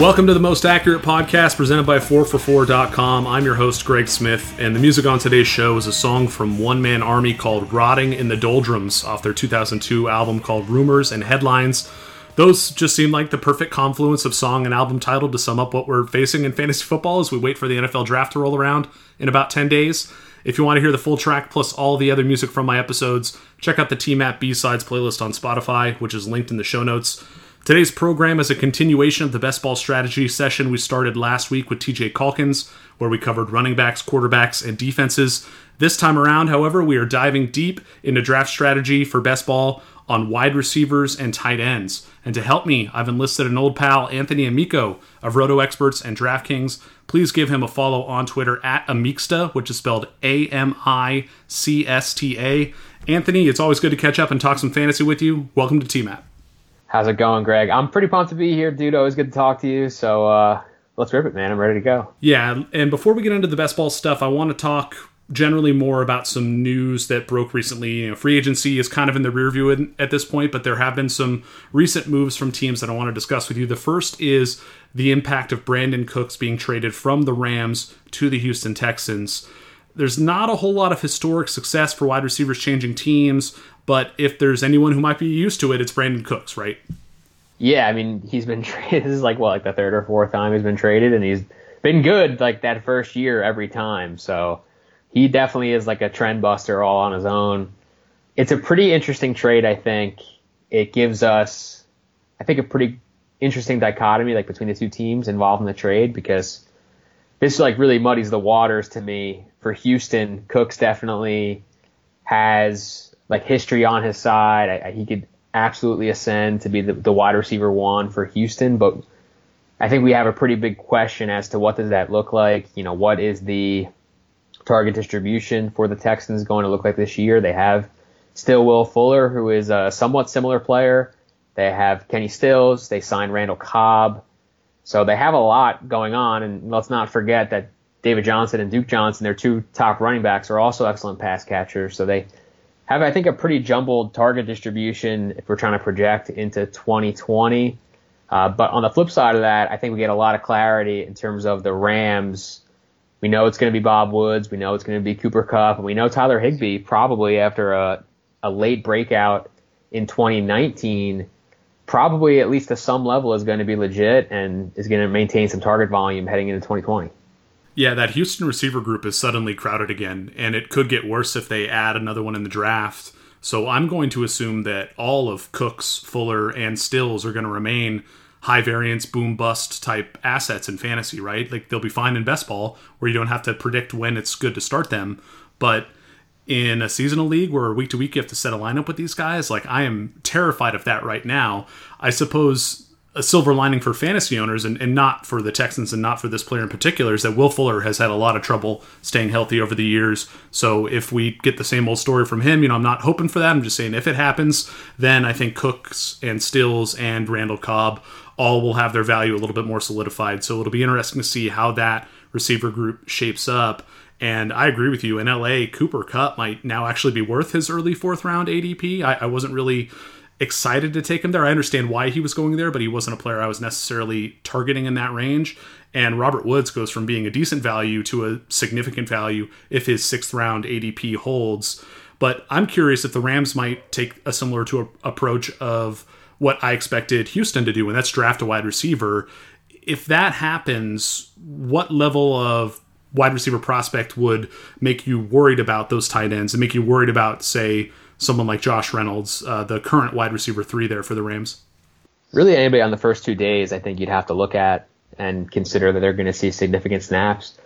Welcome to the most accurate podcast presented by 4for4.com. I'm your host, Greg Smith, and the music on today's show is a song from One Man Army called Rotting in the Doldrums off their 2002 album called Rumors and Headlines. Those just seem like the perfect confluence of song and album title to sum up what we're facing in fantasy football as we wait for the NFL draft to roll around in about 10 days. If you want to hear the full track plus all the other music from my episodes, check out the TMAP B-Sides playlist on Spotify, which is linked in the show notes. Today's program is a continuation of the best ball strategy session we started last week with TJ Calkins, where we covered running backs, quarterbacks, and defenses. This time around, however, we are diving deep into draft strategy for best ball on wide receivers and tight ends. And to help me, I've enlisted an old pal, Anthony Amico of Roto Experts and DraftKings. Please give him a follow on Twitter at Amicsta, which is spelled A M I C S T A. Anthony, it's always good to catch up and talk some fantasy with you. Welcome to TMAP. How's it going, Greg? I'm pretty pumped to be here, dude. Always good to talk to you. So uh, let's rip it, man. I'm ready to go. Yeah, and before we get into the best ball stuff, I want to talk generally more about some news that broke recently. You know, free agency is kind of in the rear view at this point, but there have been some recent moves from teams that I want to discuss with you. The first is the impact of Brandin Cooks being traded from the Rams to the Houston Texans. There's not a whole lot of historic success for wide receivers changing teams. But if there's anyone who might be used to it, it's Brandin Cooks, right? Yeah, I mean, he's been traded. This is like what, like the third or fourth time he's been traded, and he's been good like that first year every time. So he definitely is like a trend buster all on his own. It's a pretty interesting trade, I think. It gives us, I think, a pretty interesting dichotomy like between the two teams involved in the trade because this like really muddies the waters to me. For Houston, Cooks definitely has like history on his side. I, I, he could absolutely ascend to be the, the wide receiver one for Houston, but I think we have a pretty big question as to what does that look like. You know, what is the target distribution for the Texans going to look like this year? They have still Will Fuller, who is a somewhat similar player. They have Kenny Stills. They signed Randall Cobb. So they have a lot going on, and let's not forget that David Johnson and Duke Johnson, their two top running backs, are also excellent pass catchers. So they have, I think, a pretty jumbled target distribution if we're trying to project into 2020. Uh, but on the flip side of that, I think we get a lot of clarity in terms of the Rams. We know it's going to be Bob Woods. We know it's going to be Cooper Kupp. And we know Tyler Higbee probably after a, a late breakout in 2019, probably at least to some level is going to be legit and is going to maintain some target volume heading into 2020. Yeah, that Houston receiver group is suddenly crowded again, and it could get worse if they add another one in the draft. So I'm going to assume that all of Cooks, Fuller, and Stills are going to remain high variance, boom bust type assets in fantasy, right? Like they'll be fine in best ball where you don't have to predict when it's good to start them. But in a seasonal league where week to week you have to set a lineup with these guys, like I am terrified of that right now. I suppose a silver lining for fantasy owners and, and not for the Texans and not for this player in particular is that Will Fuller has had a lot of trouble staying healthy over the years. So if we get the same old story from him, you know, I'm not hoping for that. I'm just saying if it happens, then I think Cooks and Stills and Randall Cobb all will have their value a little bit more solidified. So it'll be interesting to see how that receiver group shapes up. And I agree with you. In LA, Cooper Kupp might now actually be worth his early fourth round ADP. I, I wasn't really excited to take him there. I understand why he was going there, but he wasn't a player I was necessarily targeting in that range. And Robert Woods goes from being a decent value to a significant value if his sixth round ADP holds. But I'm curious if the Rams might take a similar to a, approach of what I expected Houston to do, and that's draft a wide receiver. If that happens, what level of wide receiver prospect would make you worried about those tight ends and make you worried about, say, someone like Josh Reynolds, uh, the current wide receiver three there for the Rams? Really, anybody on the first two days, I think you'd have to look at and consider that they're going to see significant snaps.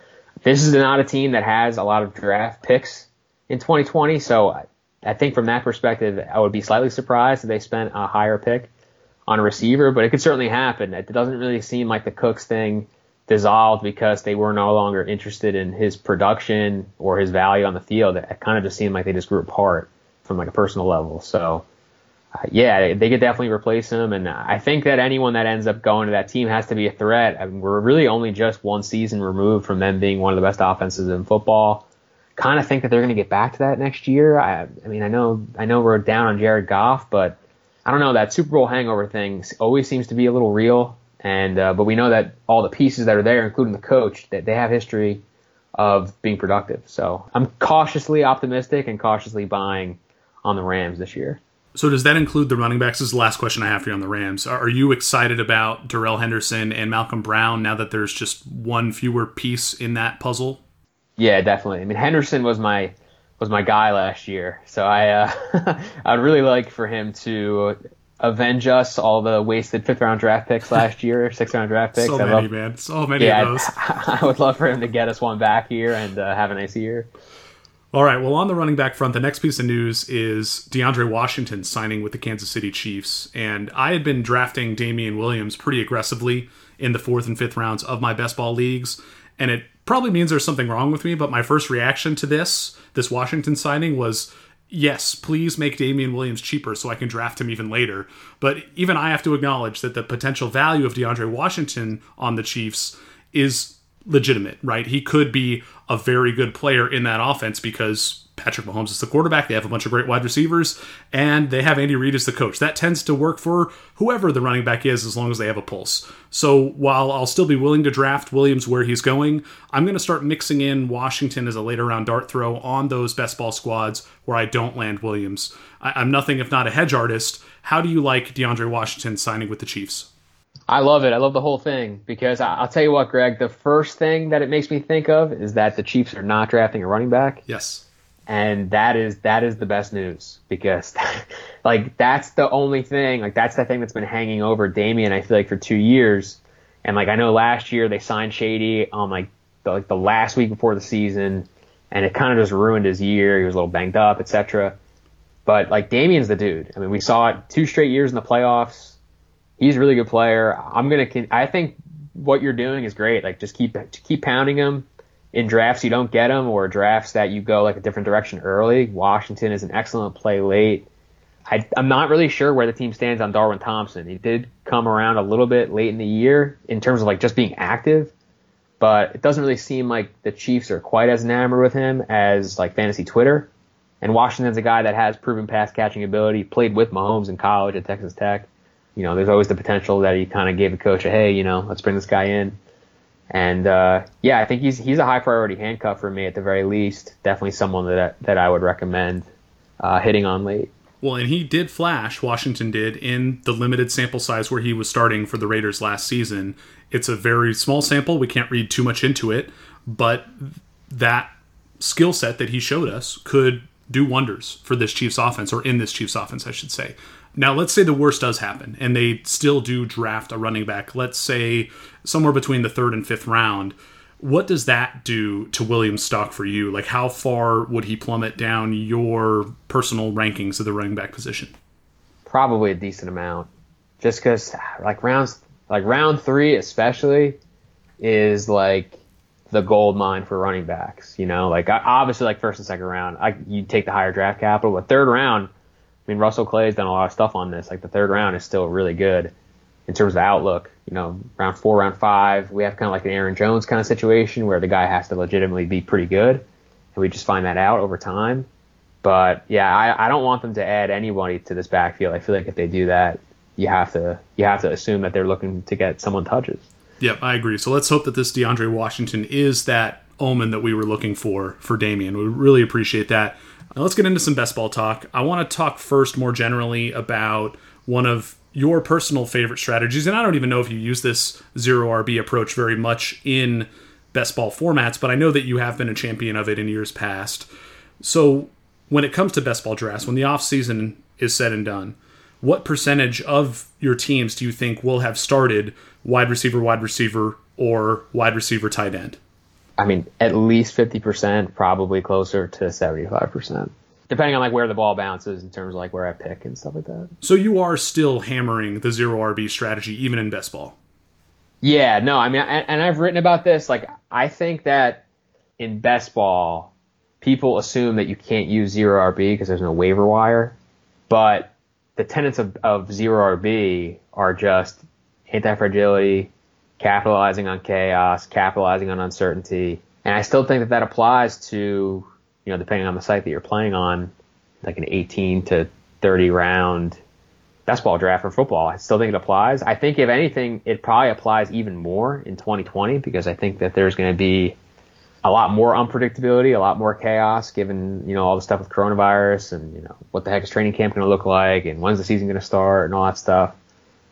This is not a team that has a lot of draft picks in 2020, so I think from that perspective, I would be slightly surprised if they spent a higher pick on a receiver, but it could certainly happen. It doesn't really seem like the Cooks thing dissolved because they were no longer interested in his production or his value on the field. It kind of just seemed like they just grew apart from like a personal level. So uh, yeah, they could definitely replace him. And I think that anyone that ends up going to that team has to be a threat. I mean, we're really only just one season removed from them being one of the best offenses in football. Kind of think that they're going to get back to that next year. I, I mean, I know, I know we're down on Jared Goff, but I don't know. That Super Bowl hangover thing always seems to be a little real. And uh, but we know that all the pieces that are there, including the coach, that they have history of being productive. So I'm cautiously optimistic and cautiously buying on the Rams this year. So does that include the running backs? This is the last question I have for you on the Rams. Are you excited about Darrell Henderson and Malcolm Brown now that there's just one fewer piece in that puzzle? Yeah, definitely. I mean, Henderson was my was my guy last year, so I uh, I'd really like for him to avenge us all the wasted fifth round draft picks last year, sixth round draft picks. So many, love, man. So many yeah, of those. I, I would love for him to get us one back here and uh, have a nice year. All right. Well, on the running back front, the next piece of news is DeAndre Washington signing with the Kansas City Chiefs. And I had been drafting Damien Williams pretty aggressively in the fourth and fifth rounds of my best ball leagues. And it probably means there's something wrong with me, but my first reaction to this, this Washington signing, was yes, please make Damien Williams cheaper so I can draft him even later. But even I have to acknowledge that the potential value of DeAndre Washington on the Chiefs is legitimate, right? He could be a very good player in that offense because Patrick Mahomes is the quarterback. They have a bunch of great wide receivers, and they have Andy Reid as the coach. That tends to work for whoever the running back is as long as they have a pulse. So while I'll still be willing to draft Williams where he's going, I'm going to start mixing in Washington as a later round dart throw on those best ball squads where I don't land Williams. I- am nothing if not a hedge artist. How do you like DeAndre Washington signing with the Chiefs? I love it. I love the whole thing because I'll tell you what, Greg, the first thing that it makes me think of is that the Chiefs are not drafting a running back. Yes. And that is that is the best news because like that's the only thing, like that's the thing that's been hanging over Damien I feel like for 2 years. And like I know last year they signed Shady on like the, like the last week before the season and it kind of just ruined his year. He was a little banged up, etc. But like Damien's the dude. I mean, we saw it two straight years in the playoffs he's a really good player. I'm gonna. I think what you're doing is great. Like just keep keep pounding him in drafts you don't get him or drafts that you go like a different direction early. Washington is an excellent play late. I, am not really sure where the team stands on Darwin Thompson. He did come around a little bit late in the year in terms of like just being active, but it doesn't really seem like the Chiefs are quite as enamored with him as like fantasy Twitter. And Washington's a guy that has proven pass catching ability, played with Mahomes in college at Texas Tech you know, there's always the potential that he kind of gave the coach a hey, you know, let's bring this guy in. And uh, yeah, I think he's he's a high priority handcuff for me at the very least. Definitely someone that that I would recommend uh, hitting on late. Well, and he did flash, Washington did, in the limited sample size where he was starting for the Raiders last season. It's a very small sample. We can't read too much into it, but that skill set that he showed us could do wonders for this Chiefs offense, or in this Chiefs offense, I should say. Now, let's say the worst does happen and they still do draft a running back, let's say somewhere between the third and fifth round. What does that do to Williams' stock for you? Like, how far would he plummet down your personal rankings of the running back position? Probably a decent amount. Just because, like, rounds, like round three, especially, is like the gold mine for running backs. You know, like obviously, like first and second round, I, you take the higher draft capital, but third round, I mean, Russell Clay's done a lot of stuff on this. Like the third round is still really good in terms of outlook. You know, round four, round five, we have kind of like an Aaron Jones kind of situation where the guy has to legitimately be pretty good, and we just find that out over time. But yeah, I, I don't want them to add anybody to this backfield. I feel like if they do that, you have to you have to assume that they're looking to get someone touches. Yep, I agree. So let's hope that this DeAndre Washington is that omen that we were looking for for Damien. We really appreciate that. Now let's get into some best ball talk. I want to talk first more generally about one of your personal favorite strategies, and I don't even know if you use this zero RB approach very much in best ball formats, but I know that you have been a champion of it in years past. So when it comes to best ball drafts, when the off season is said and done, what percentage of your teams do you think will have started wide receiver, wide receiver, or wide receiver tight end? I mean, at least 50%, probably closer to 75%. Depending on like where the ball bounces in terms of like where I pick and stuff like that. So you are still hammering the zero RB strategy even in best ball. Yeah, no, I mean, and I've written about this. Like, I think that in best ball, people assume that you can't use zero RB because there's no waiver wire. But the tenets of, of zero RB are just anti fragility, capitalizing on chaos, capitalizing on uncertainty. And I still think that that applies to, you know, depending on the site that you're playing on, like an 18 to 30 round best ball draft for football. I still think it applies. I think if anything, it probably applies even more in 2020 because I think that there's going to be a lot more unpredictability, a lot more chaos, given you know all the stuff with coronavirus and you know what the heck is training camp going to look like and when's the season going to start and all that stuff.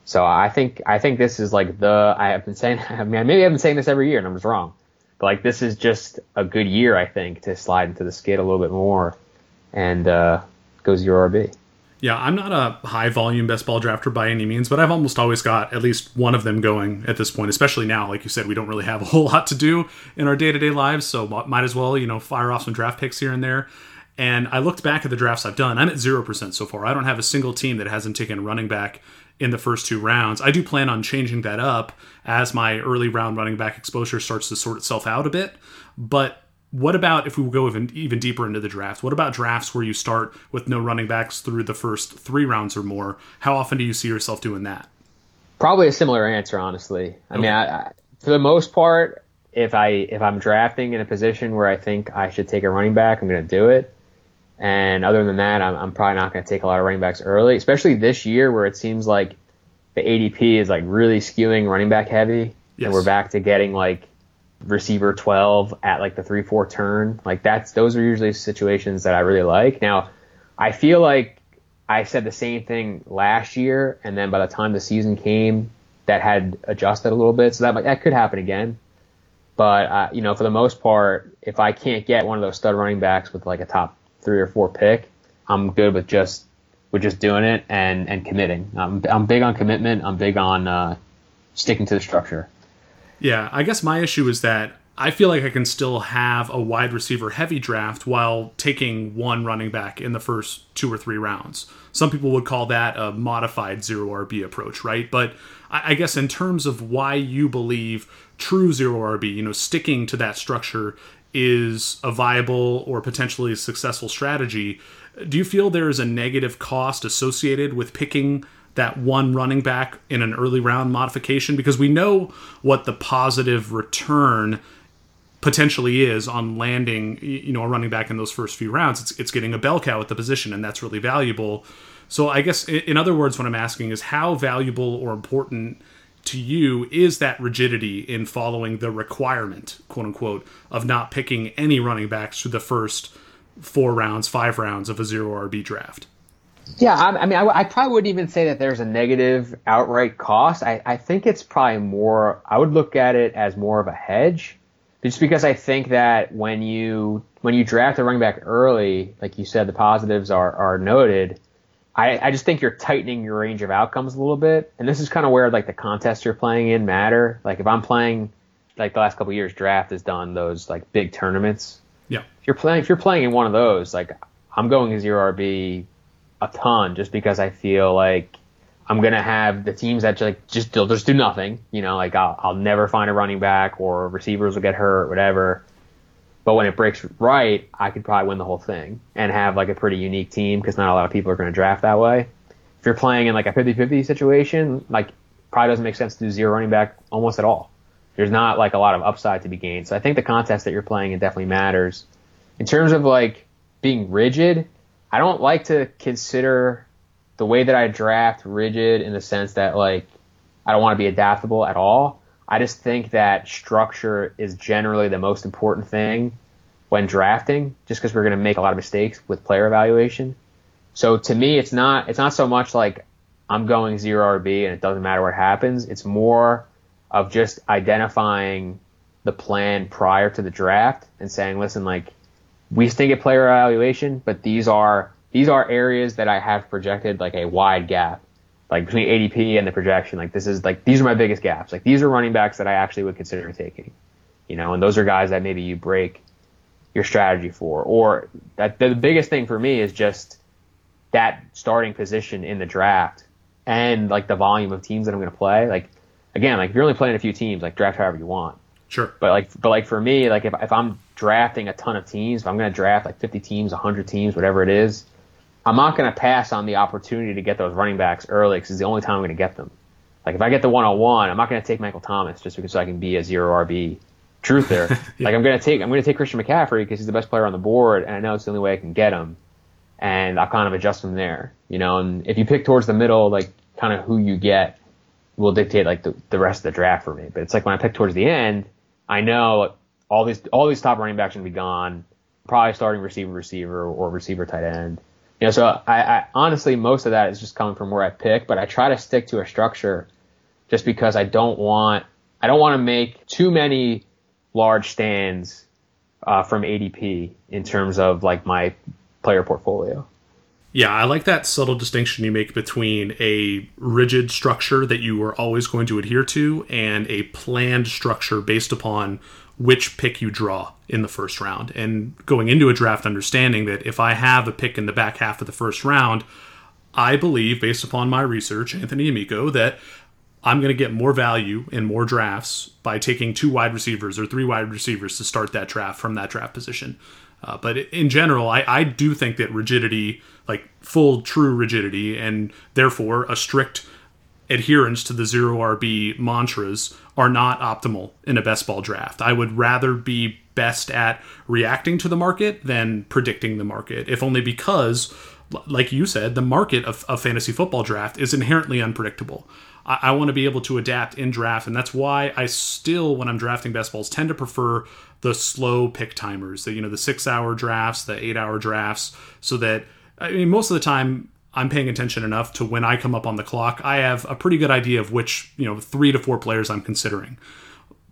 So I think I think this is like the I have been saying I mean maybe I've been saying this every year and I'm just wrong, but like this is just a good year I think to slide into the skid a little bit more and uh, go zero RB. Yeah, I'm not a high volume best ball drafter by any means, but I've almost always got at least one of them going at this point, especially now. Like you said, we don't really have a whole lot to do in our day to day lives, so might as well, you know, fire off some draft picks here and there. And I looked back at the drafts I've done. I'm at 0% so far. I don't have a single team that hasn't taken running back in the first two rounds. I do plan on changing that up as my early round running back exposure starts to sort itself out a bit. But what about if we go even even deeper into the draft? What about drafts where you start with no running backs through the first three rounds or more? How often do you see yourself doing that? Probably a similar answer, honestly. I okay. mean, I, I, for the most part, if I if I'm drafting in a position where I think I should take a running back, I'm going to do it. And other than that, I'm, I'm probably not going to take a lot of running backs early, especially this year where it seems like the ADP is like really skewing running back heavy, yes. and we're back to getting like receiver 12 at like the 3-4 turn. Like that's those are usually situations that I really like. Now, I feel like I said the same thing last year and then by the time the season came that had adjusted a little bit, so that that could happen again. But uh, you know, for the most part, if I can't get one of those stud running backs with like a top 3 or 4 pick, I'm good with just with just doing it and and committing. I'm I'm big on commitment. I'm big on uh, sticking to the structure. Yeah, I guess my issue is that I feel like I can still have a wide receiver heavy draft while taking one running back in the first two or three rounds. Some people would call that a modified zero RB approach, right? But I guess in terms of why you believe true zero RB, you know, sticking to that structure is a viable or potentially successful strategy. Do you feel there is a negative cost associated with picking that one running back in an early round modification because we know what the positive return potentially is on landing you know a running back in those first few rounds it's, it's getting a bell cow at the position and that's really valuable so i guess in other words what i'm asking is how valuable or important to you is that rigidity in following the requirement quote unquote of not picking any running backs through the first four rounds five rounds of a zero rb draft yeah, I, I mean, I, I, probably wouldn't even say that there's a negative outright cost. I, I think it's probably more. I would look at it as more of a hedge, just because I think that when you when you draft a running back early, like you said, the positives are are noted. I, I just think you're tightening your range of outcomes a little bit, and this is kind of where like the contests you're playing in matter. Like if I'm playing, like the last couple years, draft has done those like big tournaments. Yeah. If you're playing, if you're playing in one of those, like I'm going zero RB a ton just because I feel like I'm gonna have the teams that like just they'll just do nothing. You know, like I'll, I'll never find a running back or receivers will get hurt, whatever. But when it breaks right, I could probably win the whole thing and have like a pretty unique team because not a lot of people are going to draft that way. If you're playing in like a 50-50 situation, like probably doesn't make sense to do zero running back almost at all. There's not like a lot of upside to be gained. So I think the contest that you're playing it definitely matters. In terms of like being rigid, I don't like to consider the way that I draft rigid in the sense that like I don't want to be adaptable at all. I just think that structure is generally the most important thing when drafting, just because we're going to make a lot of mistakes with player evaluation. So to me, it's not it's not so much like I'm going zero RB and it doesn't matter what happens. It's more of just identifying the plan prior to the draft and saying, listen, like we still get player evaluation, but these are these are areas that I have projected like a wide gap, like between ADP and the projection. Like this is like these are my biggest gaps. Like these are running backs that I actually would consider taking, you know, and those are guys that maybe you break your strategy for. Or that the biggest thing for me is just that starting position in the draft and like the volume of teams that I'm going to play. Like again, like if you're only playing a few teams, like draft however you want. Sure. But like, but like for me, like if, if I'm drafting a ton of teams, if I'm going to draft like 50 teams, 100 teams, whatever it is, I'm not going to pass on the opportunity to get those running backs early because it's the only time I'm going to get them. Like if I get the 101, I'm not going to take Michael Thomas just because I can be a zero RB truth there. yeah. Like I'm going to take I'm going to take Christian McCaffrey because he's the best player on the board, and I know it's the only way I can get him. and I'll kind of adjust from there. You know, and if you pick towards the middle, like kind of who you get will dictate like the, the rest of the draft for me. But it's like when I pick towards the end, I know all these all these top running backs are gonna be gone. Probably starting receiver, receiver, or receiver tight end. You know, so I, I honestly most of that is just coming from where I pick, but I try to stick to a structure just because I don't want I don't want to make too many large stands uh, from ADP in terms of like my player portfolio. Yeah, I like that subtle distinction you make between a rigid structure that you are always going to adhere to and a planned structure based upon which pick you draw in the first round. And going into a draft, understanding that if I have a pick in the back half of the first round, I believe, based upon my research, Anthony Amico, that I'm going to get more value in more drafts by taking two wide receivers or three wide receivers to start that draft from that draft position. Uh, but in general, I, I do think that rigidity, like full true rigidity, and therefore a strict adherence to the zero RB mantras are not optimal in a best ball draft. I would rather be best at reacting to the market than predicting the market, if only because, like you said, the market of, of fantasy football draft is inherently unpredictable. I, I want to be able to adapt in draft, and that's why I still, when I'm drafting best balls, tend to prefer the slow pick timers, the you know the six hour drafts, the eight hour drafts, so that I mean most of the time I'm paying attention enough to when I come up on the clock, I have a pretty good idea of which you know three to four players I'm considering.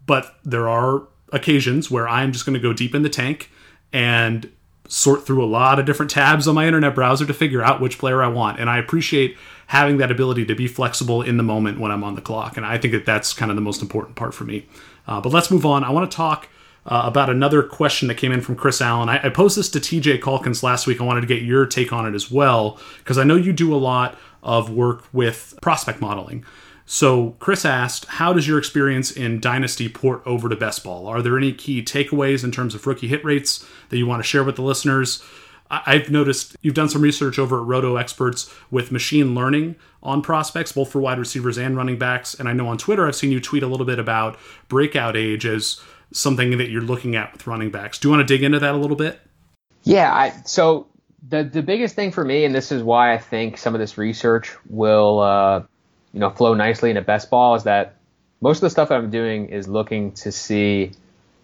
But there are occasions where I'm just going to go deep in the tank and sort through a lot of different tabs on my internet browser to figure out which player I want. And I appreciate having that ability to be flexible in the moment when I'm on the clock. And I think that that's kind of the most important part for me. Uh, but let's move on. I want to talk uh, about another question that came in from Chris Allen. I, I posed this to TJ Calkins last week. I wanted to get your take on it as well, because I know you do a lot of work with prospect modeling. So, Chris asked, How does your experience in Dynasty port over to Best Ball? Are there any key takeaways in terms of rookie hit rates that you want to share with the listeners? I've noticed you've done some research over at Roto Experts with machine learning on prospects, both for wide receivers and running backs. And I know on Twitter I've seen you tweet a little bit about breakout age as something that you're looking at with running backs. Do you want to dig into that a little bit? Yeah. I, so the the biggest thing for me, and this is why I think some of this research will uh, you know flow nicely into best ball, is that most of the stuff that I'm doing is looking to see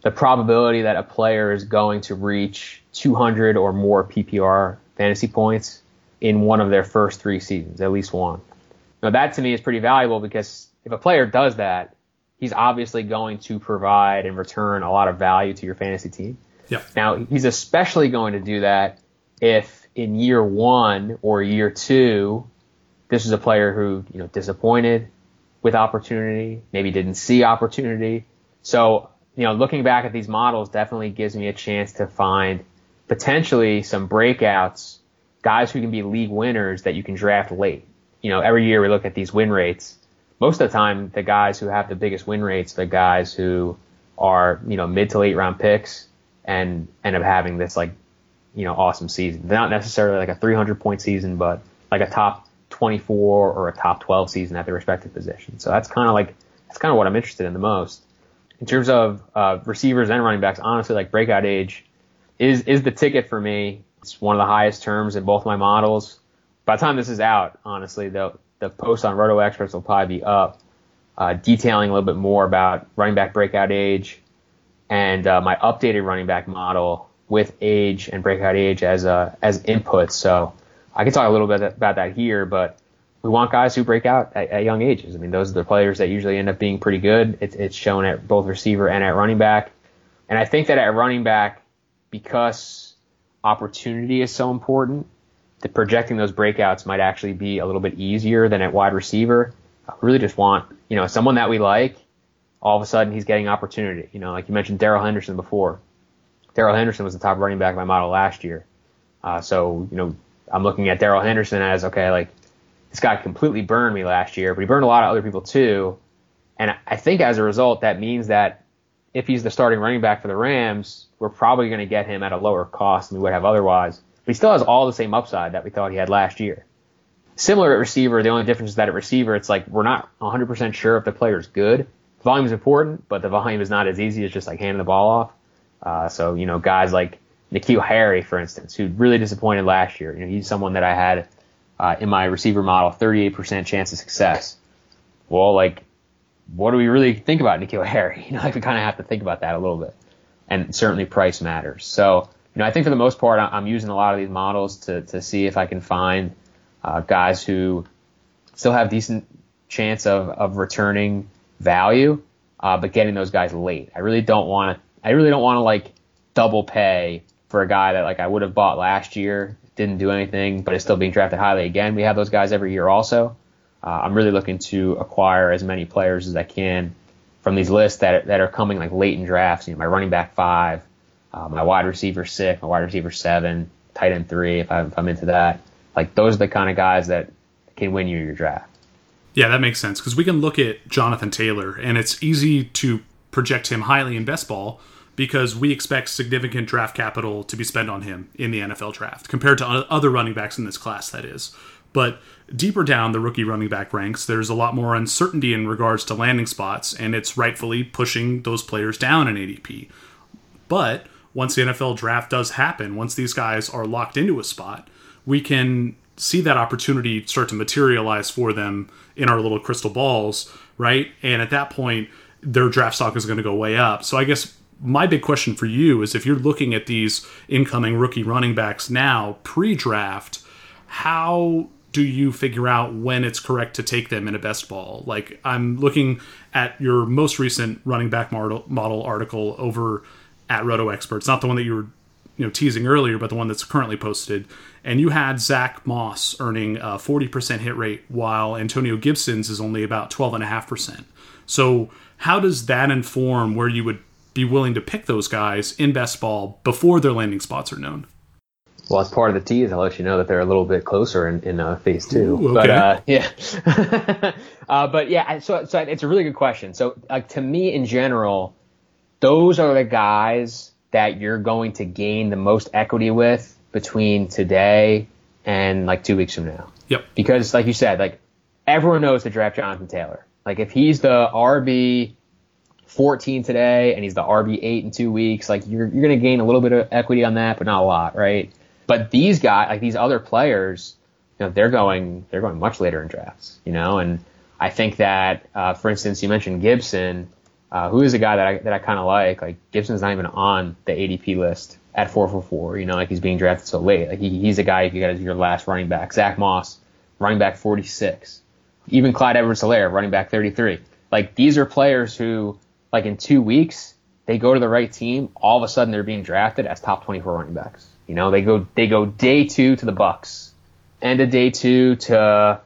the probability that a player is going to reach 200 or more PPR fantasy points in one of their first three seasons, at least one. Now that to me is pretty valuable because if a player does that, he's obviously going to provide and return a lot of value to your fantasy team. Yeah. Now he's especially going to do that if in year one or year two, this is a player who, you know, disappointed with opportunity, maybe didn't see opportunity. So, you know, looking back at these models definitely gives me a chance to find potentially some breakouts, guys who can be league winners that you can draft late. You know, every year we look at these win rates. Most of the time, the guys who have the biggest win rates, the guys who are, you know, mid to late round picks and end up having this like, you know, awesome season. They're not necessarily like a 300 point season, but like a top 24 or a top 12 season at their respective position. So that's kind of like, that's kind of what I'm interested in the most. In terms of uh, receivers and running backs, honestly, like breakout age, is is the ticket for me. It's one of the highest terms in both my models. By the time this is out, honestly, the the post on Roto Experts will probably be up, uh, detailing a little bit more about running back breakout age and uh, my updated running back model with age and breakout age as uh, as inputs. So I can talk a little bit about that here, but we want guys who break out at, at young ages. I mean, those are the players that usually end up being pretty good. It, it's shown at both receiver and at running back. And I think that at running back, because opportunity is so important, that projecting those breakouts might actually be a little bit easier than at wide receiver. I really just want, you know, someone that we like. All of a sudden, he's getting opportunity. You know, like you mentioned Darrell Henderson before. Darrell Henderson was the top running back of my model last year. Uh, so, you know, I'm looking at Darrell Henderson as okay, like this guy completely burned me last year, but he burned a lot of other people too. And I think as a result, that means that if he's the starting running back for the Rams, we're probably going to get him at a lower cost than we would have otherwise. But he still has all the same upside that we thought he had last year. Similar at receiver, the only difference is that at receiver, it's like we're not 100% sure if the player is good. volume is important, but the volume is not as easy as just like handing the ball off. Uh, so, you know, guys like N'Keal Harry, for instance, who really disappointed last year. You know, he's someone that I had uh, in my receiver model, 38% chance of success. Well, like, what do we really think about N'Keal Harry? You know, like we kind of have to think about that a little bit, and certainly price matters. So, you know, I think for the most part, I'm using a lot of these models to to see if I can find uh, guys who still have decent chance of of returning value, uh, but getting those guys late. I really don't want to. I really don't want to like double pay for a guy that like I would have bought last year, didn't do anything, but is still being drafted highly again. We have those guys every year also. Uh, I'm really looking to acquire as many players as I can from these lists that that are coming like late in drafts. You know, my running back five, uh, my wide receiver six, my wide receiver seven, tight end three, if, I, if I'm into that. Like those are the kind of guys that can win you your draft. Yeah, that makes sense because we can look at Jonathan Taylor, and it's easy to project him highly in best ball because we expect significant draft capital to be spent on him in the NFL draft compared to other running backs in this class, that is. But deeper down the rookie running back ranks, there's a lot more uncertainty in regards to landing spots, and it's rightfully pushing those players down in ADP. But once the NFL draft does happen, once these guys are locked into a spot, we can see that opportunity start to materialize for them in our little crystal balls, right? And at that point, their draft stock is going to go way up. So I guess my big question for you is if you're looking at these incoming rookie running backs now, pre draft, how do you figure out when it's correct to take them in a best ball? Like I'm looking at your most recent running back model article over at Roto Experts, not the one that you were you know teasing earlier, but the one that's currently posted. And you had Zach Moss earning a 40% hit rate, while Antonio Gibson's is only about 12.5%. So how does that inform where you would be willing to pick those guys in best ball before their landing spots are known? Well, as part of the tease, I'll let you know that they're a little bit closer in, in uh, phase two. Ooh, okay. But uh, yeah, uh, but yeah, so so it's a really good question. So like to me, in general, those are the guys that you're going to gain the most equity with between today and like two weeks from now. Yep. Because like you said, like everyone knows to draft Jonathan Taylor. Like if he's the RB 14 today and he's the RB 8 in two weeks, like you're you're gonna gain a little bit of equity on that, but not a lot, right? But these guys, like these other players, you know, they're going they're going much later in drafts, you know, and I think that, uh, for instance, you mentioned Gibson, uh, who is a guy that I that I kind of like. Like Gibson's not even on the ADP list at 4for4. You know, like he's being drafted so late. Like he, he's a guy if you got as your last running back. Zach Moss, running back 46. Even Clyde Edwards-Helaire, running back 33. Like these are players who, like in two weeks, they go to the right team. All of a sudden, they're being drafted as top 24 running backs. You know, they go they go day two to the Bucs, and a day two to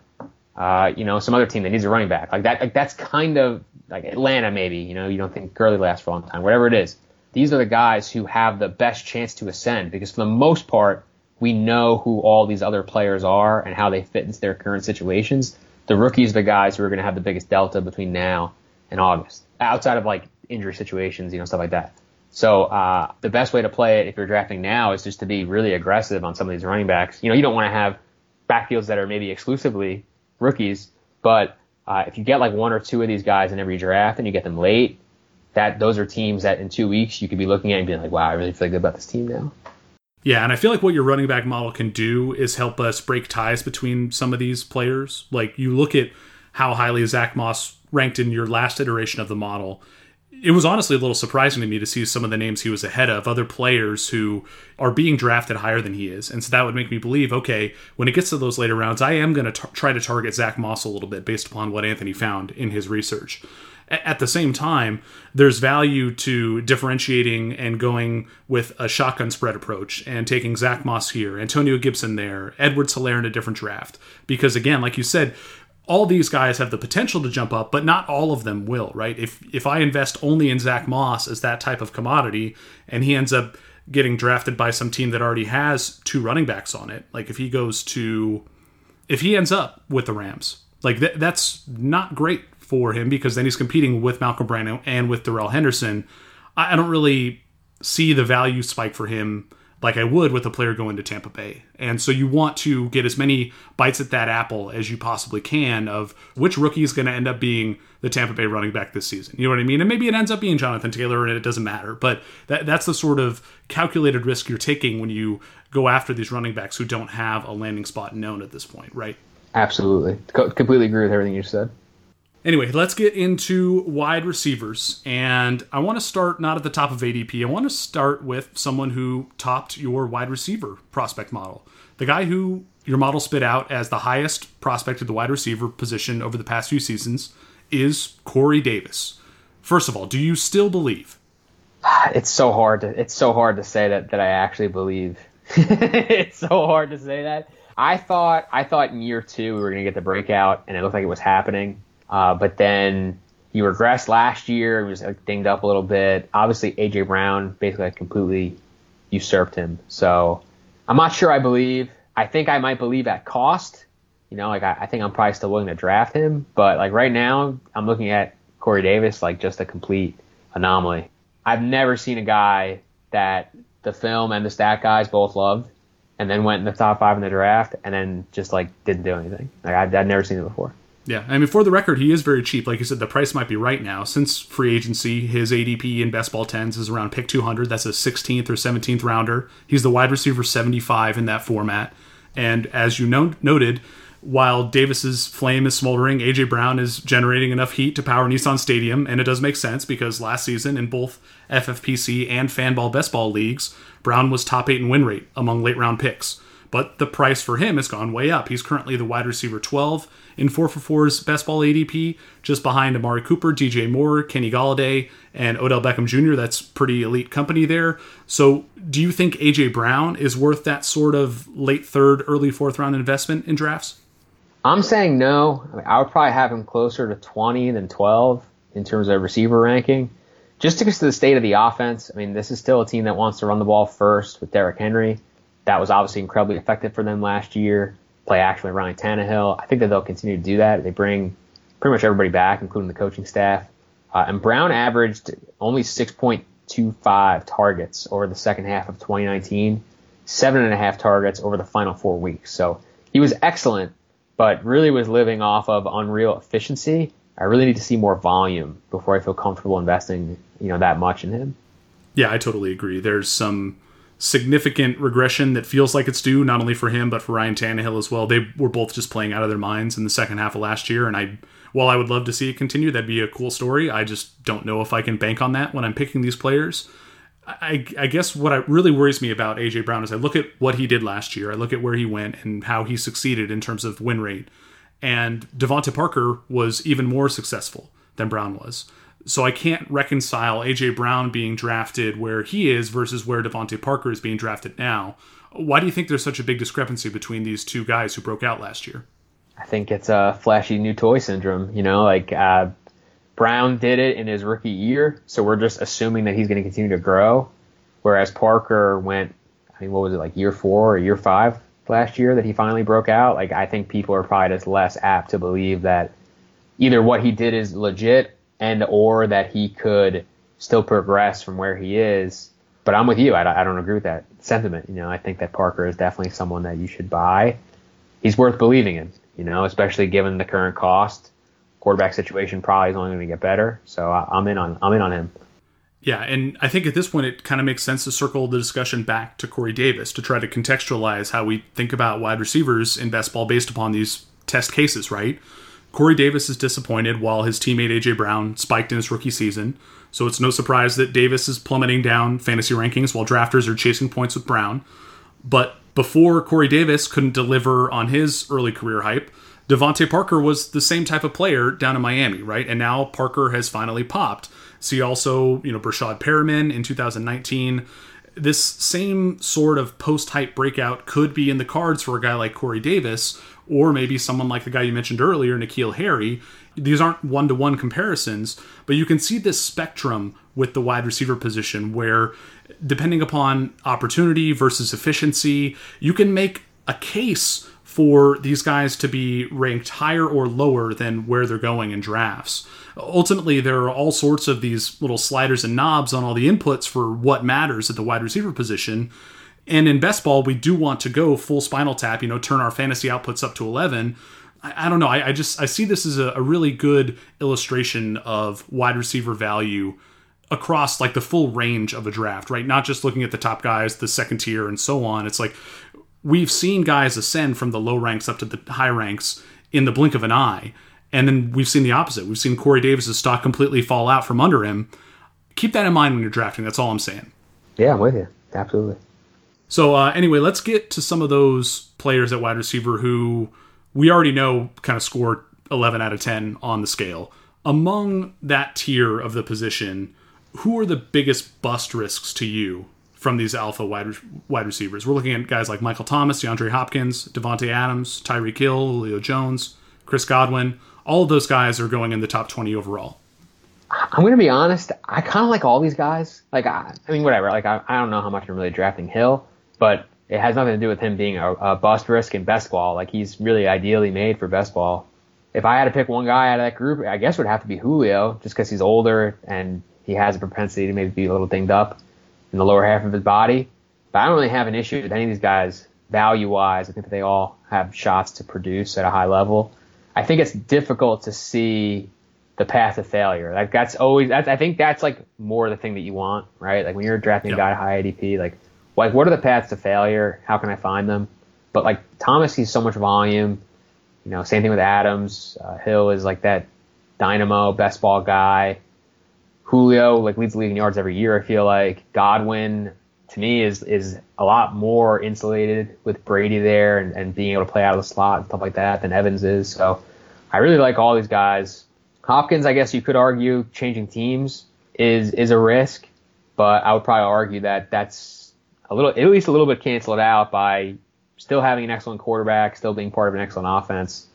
uh, you know some other team that needs a running back. Like that. Like that's kind of like Atlanta maybe. You know, you don't think Gurley lasts for a long time. Whatever it is, these are the guys who have the best chance to ascend because for the most part, we know who all these other players are and how they fit into their current situations. The rookies are the guys who are going to have the biggest delta between now and August, outside of like injury situations, you know, stuff like that. So uh, the best way to play it if you're drafting now is just to be really aggressive on some of these running backs. You know, you don't want to have backfields that are maybe exclusively rookies, but uh, if you get like one or two of these guys in every draft and you get them late, that those are teams that in two weeks you could be looking at and being like, wow, I really feel good about this team now. Yeah, and I feel like what your running back model can do is help us break ties between some of these players. Like you look at how highly Zach Moss ranked in your last iteration of the model, it was honestly a little surprising to me to see some of the names he was ahead of, other players who are being drafted higher than he is. And so that would make me believe, okay, when it gets to those later rounds, I am going to try to target Zach Moss a little bit based upon what Anthony found in his research. At the same time, there's value to differentiating and going with a shotgun spread approach and taking Zach Moss here, Antonio Gibson there, Edwards-Helaire in a different draft. Because again, like you said, all these guys have the potential to jump up, but not all of them will, right? If if I invest only in Zach Moss as that type of commodity, and he ends up getting drafted by some team that already has two running backs on it, like if he goes to, if he ends up with the Rams, like th- that's not great for him because then he's competing with Malcolm Brando and with Darrell Henderson. I, I don't really see the value spike for him like I would with a player going to Tampa Bay. And so you want to get as many bites at that apple as you possibly can of which rookie is going to end up being the Tampa Bay running back this season. You know what I mean? And maybe it ends up being Jonathan Taylor and it doesn't matter. But that, that's the sort of calculated risk you're taking when you go after these running backs who don't have a landing spot known at this point, right? Absolutely. Co- completely agree with everything you said. Anyway, let's get into wide receivers. And I want to start not at the top of ADP. I want to start with someone who topped your wide receiver prospect model. The guy who your model spit out as the highest prospect at the wide receiver position over the past few seasons is Corey Davis. First of all, do you still believe? It's so hard to it's so hard to say that that I actually believe. it's so hard to say that. I thought I thought in year two we were gonna get the breakout, and it looked like it was happening. Uh, but then he regressed last year. He was like, dinged up a little bit. Obviously, AJ Brown basically like, completely usurped him. So I'm not sure I believe. I think I might believe at cost. You know, like I, I think I'm probably still willing to draft him. But like right now, I'm looking at Corey Davis like just a complete anomaly. I've never seen a guy that the film and the stat guys both loved and then went in the top five in the draft and then just like didn't do anything. Like I've, I've never seen it before. Yeah, I mean, for the record, he is very cheap. Like you said, the price might be right now. Since free agency, his ADP in best ball tens is around pick 200. That's a 16th or 17th rounder. He's the wide receiver 75 in that format. And as you know, noted, while Davis's flame is smoldering, AJ Brown is generating enough heat to power Nissan Stadium, and it does make sense because last season in both FFPC and Fanball Best Ball leagues, Brown was top eight in win rate among late round picks. But the price for him has gone way up. He's currently the wide receiver 12 in 4for4's best ball ADP, just behind Amari Cooper, DJ Moore, Kenny Golladay, and Odell Beckham Jr. That's pretty elite company there. So, do you think AJ Brown is worth that sort of late third, early fourth round investment in drafts? I'm saying no. I, mean, I would probably have him closer to 20 than 12 in terms of receiver ranking. Just because of the state of the offense, I mean, this is still a team that wants to run the ball first with Derrick Henry. That was obviously incredibly effective for them last year play action with Ryan Tannehill. I think that they'll continue to do that. They bring pretty much everybody back, including the coaching staff. Uh, and Brown averaged only 6.25 targets over the second half of 2019, seven and a half targets over the final four weeks. So he was excellent, but really was living off of unreal efficiency. I really need to see more volume before I feel comfortable investing, you know, that much in him. Yeah, I totally agree. There's some significant regression that feels like it's due, not only for him but for Ryan Tannehill as well. They were both just playing out of their minds in the second half of last year, and I, while I would love to see it continue, that'd be a cool story. I just don't know if I can bank on that when I'm picking these players. I, I guess what really worries me about AJ Brown is I look at what he did last year, I look at where he went and how he succeeded in terms of win rate, and DeVante Parker was even more successful than Brown was. So I can't reconcile AJ Brown being drafted where he is versus where DeVante Parker is being drafted now. Why do you think there's such a big discrepancy between these two guys who broke out last year? I think it's a flashy new toy syndrome. You know, like uh, Brown did it in his rookie year, so we're just assuming that he's going to continue to grow. Whereas Parker went, I mean, what was it like year four or year five last year that he finally broke out? Like, I think people are probably just less apt to believe that either what he did is legit and or that he could still progress from where he is. But I'm with you. I, I don't agree with that sentiment. You know, I think that Parker is definitely someone that you should buy. He's worth believing in. You know, especially given the current cost. Quarterback situation probably is only going to get better. So I, I'm in on I'm in on him. Yeah, and I think at this point it kind of makes sense to circle the discussion back to Corey Davis to try to contextualize how we think about wide receivers in best ball based upon these test cases, right? Corey Davis is disappointed while his teammate AJ Brown spiked in his rookie season. So it's no surprise that Davis is plummeting down fantasy rankings while drafters are chasing points with Brown. But before Corey Davis couldn't deliver on his early career hype, DeVante Parker was the same type of player down in Miami, right? And now Parker has finally popped. See also, you know, Breshad Perriman in 2019. This same sort of post hype breakout could be in the cards for a guy like Corey Davis, or maybe someone like the guy you mentioned earlier, N'Keal Harry. These aren't one to one comparisons, but you can see this spectrum with the wide receiver position where, depending upon opportunity versus efficiency, you can make a case for these guys to be ranked higher or lower than where they're going in drafts. Ultimately, there are all sorts of these little sliders and knobs on all the inputs for what matters at the wide receiver position And in best ball, we do want to go full spinal tap, you know, turn our fantasy outputs up to 11. I, I don't know. I, I, just, I see this as a, a really good illustration of wide receiver value across like the full range of a draft, right? Not just looking at the top guys, the second tier, and so on. It's like we've seen guys ascend from the low ranks up to the high ranks in the blink of an eye. And then we've seen the opposite. We've seen Corey Davis's stock completely fall out from under him. Keep that in mind when you're drafting. That's all I'm saying. Yeah, I'm with you. Absolutely. So uh, anyway, let's get to some of those players at wide receiver who we already know kind of scored 11 out of 10 on the scale. Among that tier of the position, who are the biggest bust risks to you from these alpha wide wide receivers? We're looking at guys like Michael Thomas, DeAndre Hopkins, Davante Adams, Tyreek Hill, Julio Jones, Chris Godwin. All of those guys are going in the top 20 overall. I'm going to be honest. I kind of like all these guys. Like, I, I mean, whatever. Like, I, I, don't know how much I'm really drafting Hill, but it has nothing to do with him being a, a bust risk in best ball. Like, he's really ideally made for best ball. If I had to pick one guy out of that group, I guess it would have to be Julio, just because he's older and he has a propensity to maybe be a little dinged up in the lower half of his body. But I don't really have an issue with any of these guys value wise. I think that they all have shots to produce at a high level. I think it's difficult to see the path to failure. Like that's always that's I think that's like more the thing that you want, right? Like when you're drafting a guy high ADP, like like what are the paths to failure? How can I find them? But like Thomas, he's so much volume. You know, same thing with Adams. Uh, Hill is like that dynamo best ball guy. Julio like leads the league in yards every year. I feel like Godwin to me is is a lot more insulated with Brady there and, and being able to play out of the slot and stuff like that than Evans is. So I really like all these guys. Hopkins, I guess you could argue changing teams is is a risk, but I would probably argue that that's a little at least a little bit canceled out by still having an excellent quarterback, still being part of an excellent offense,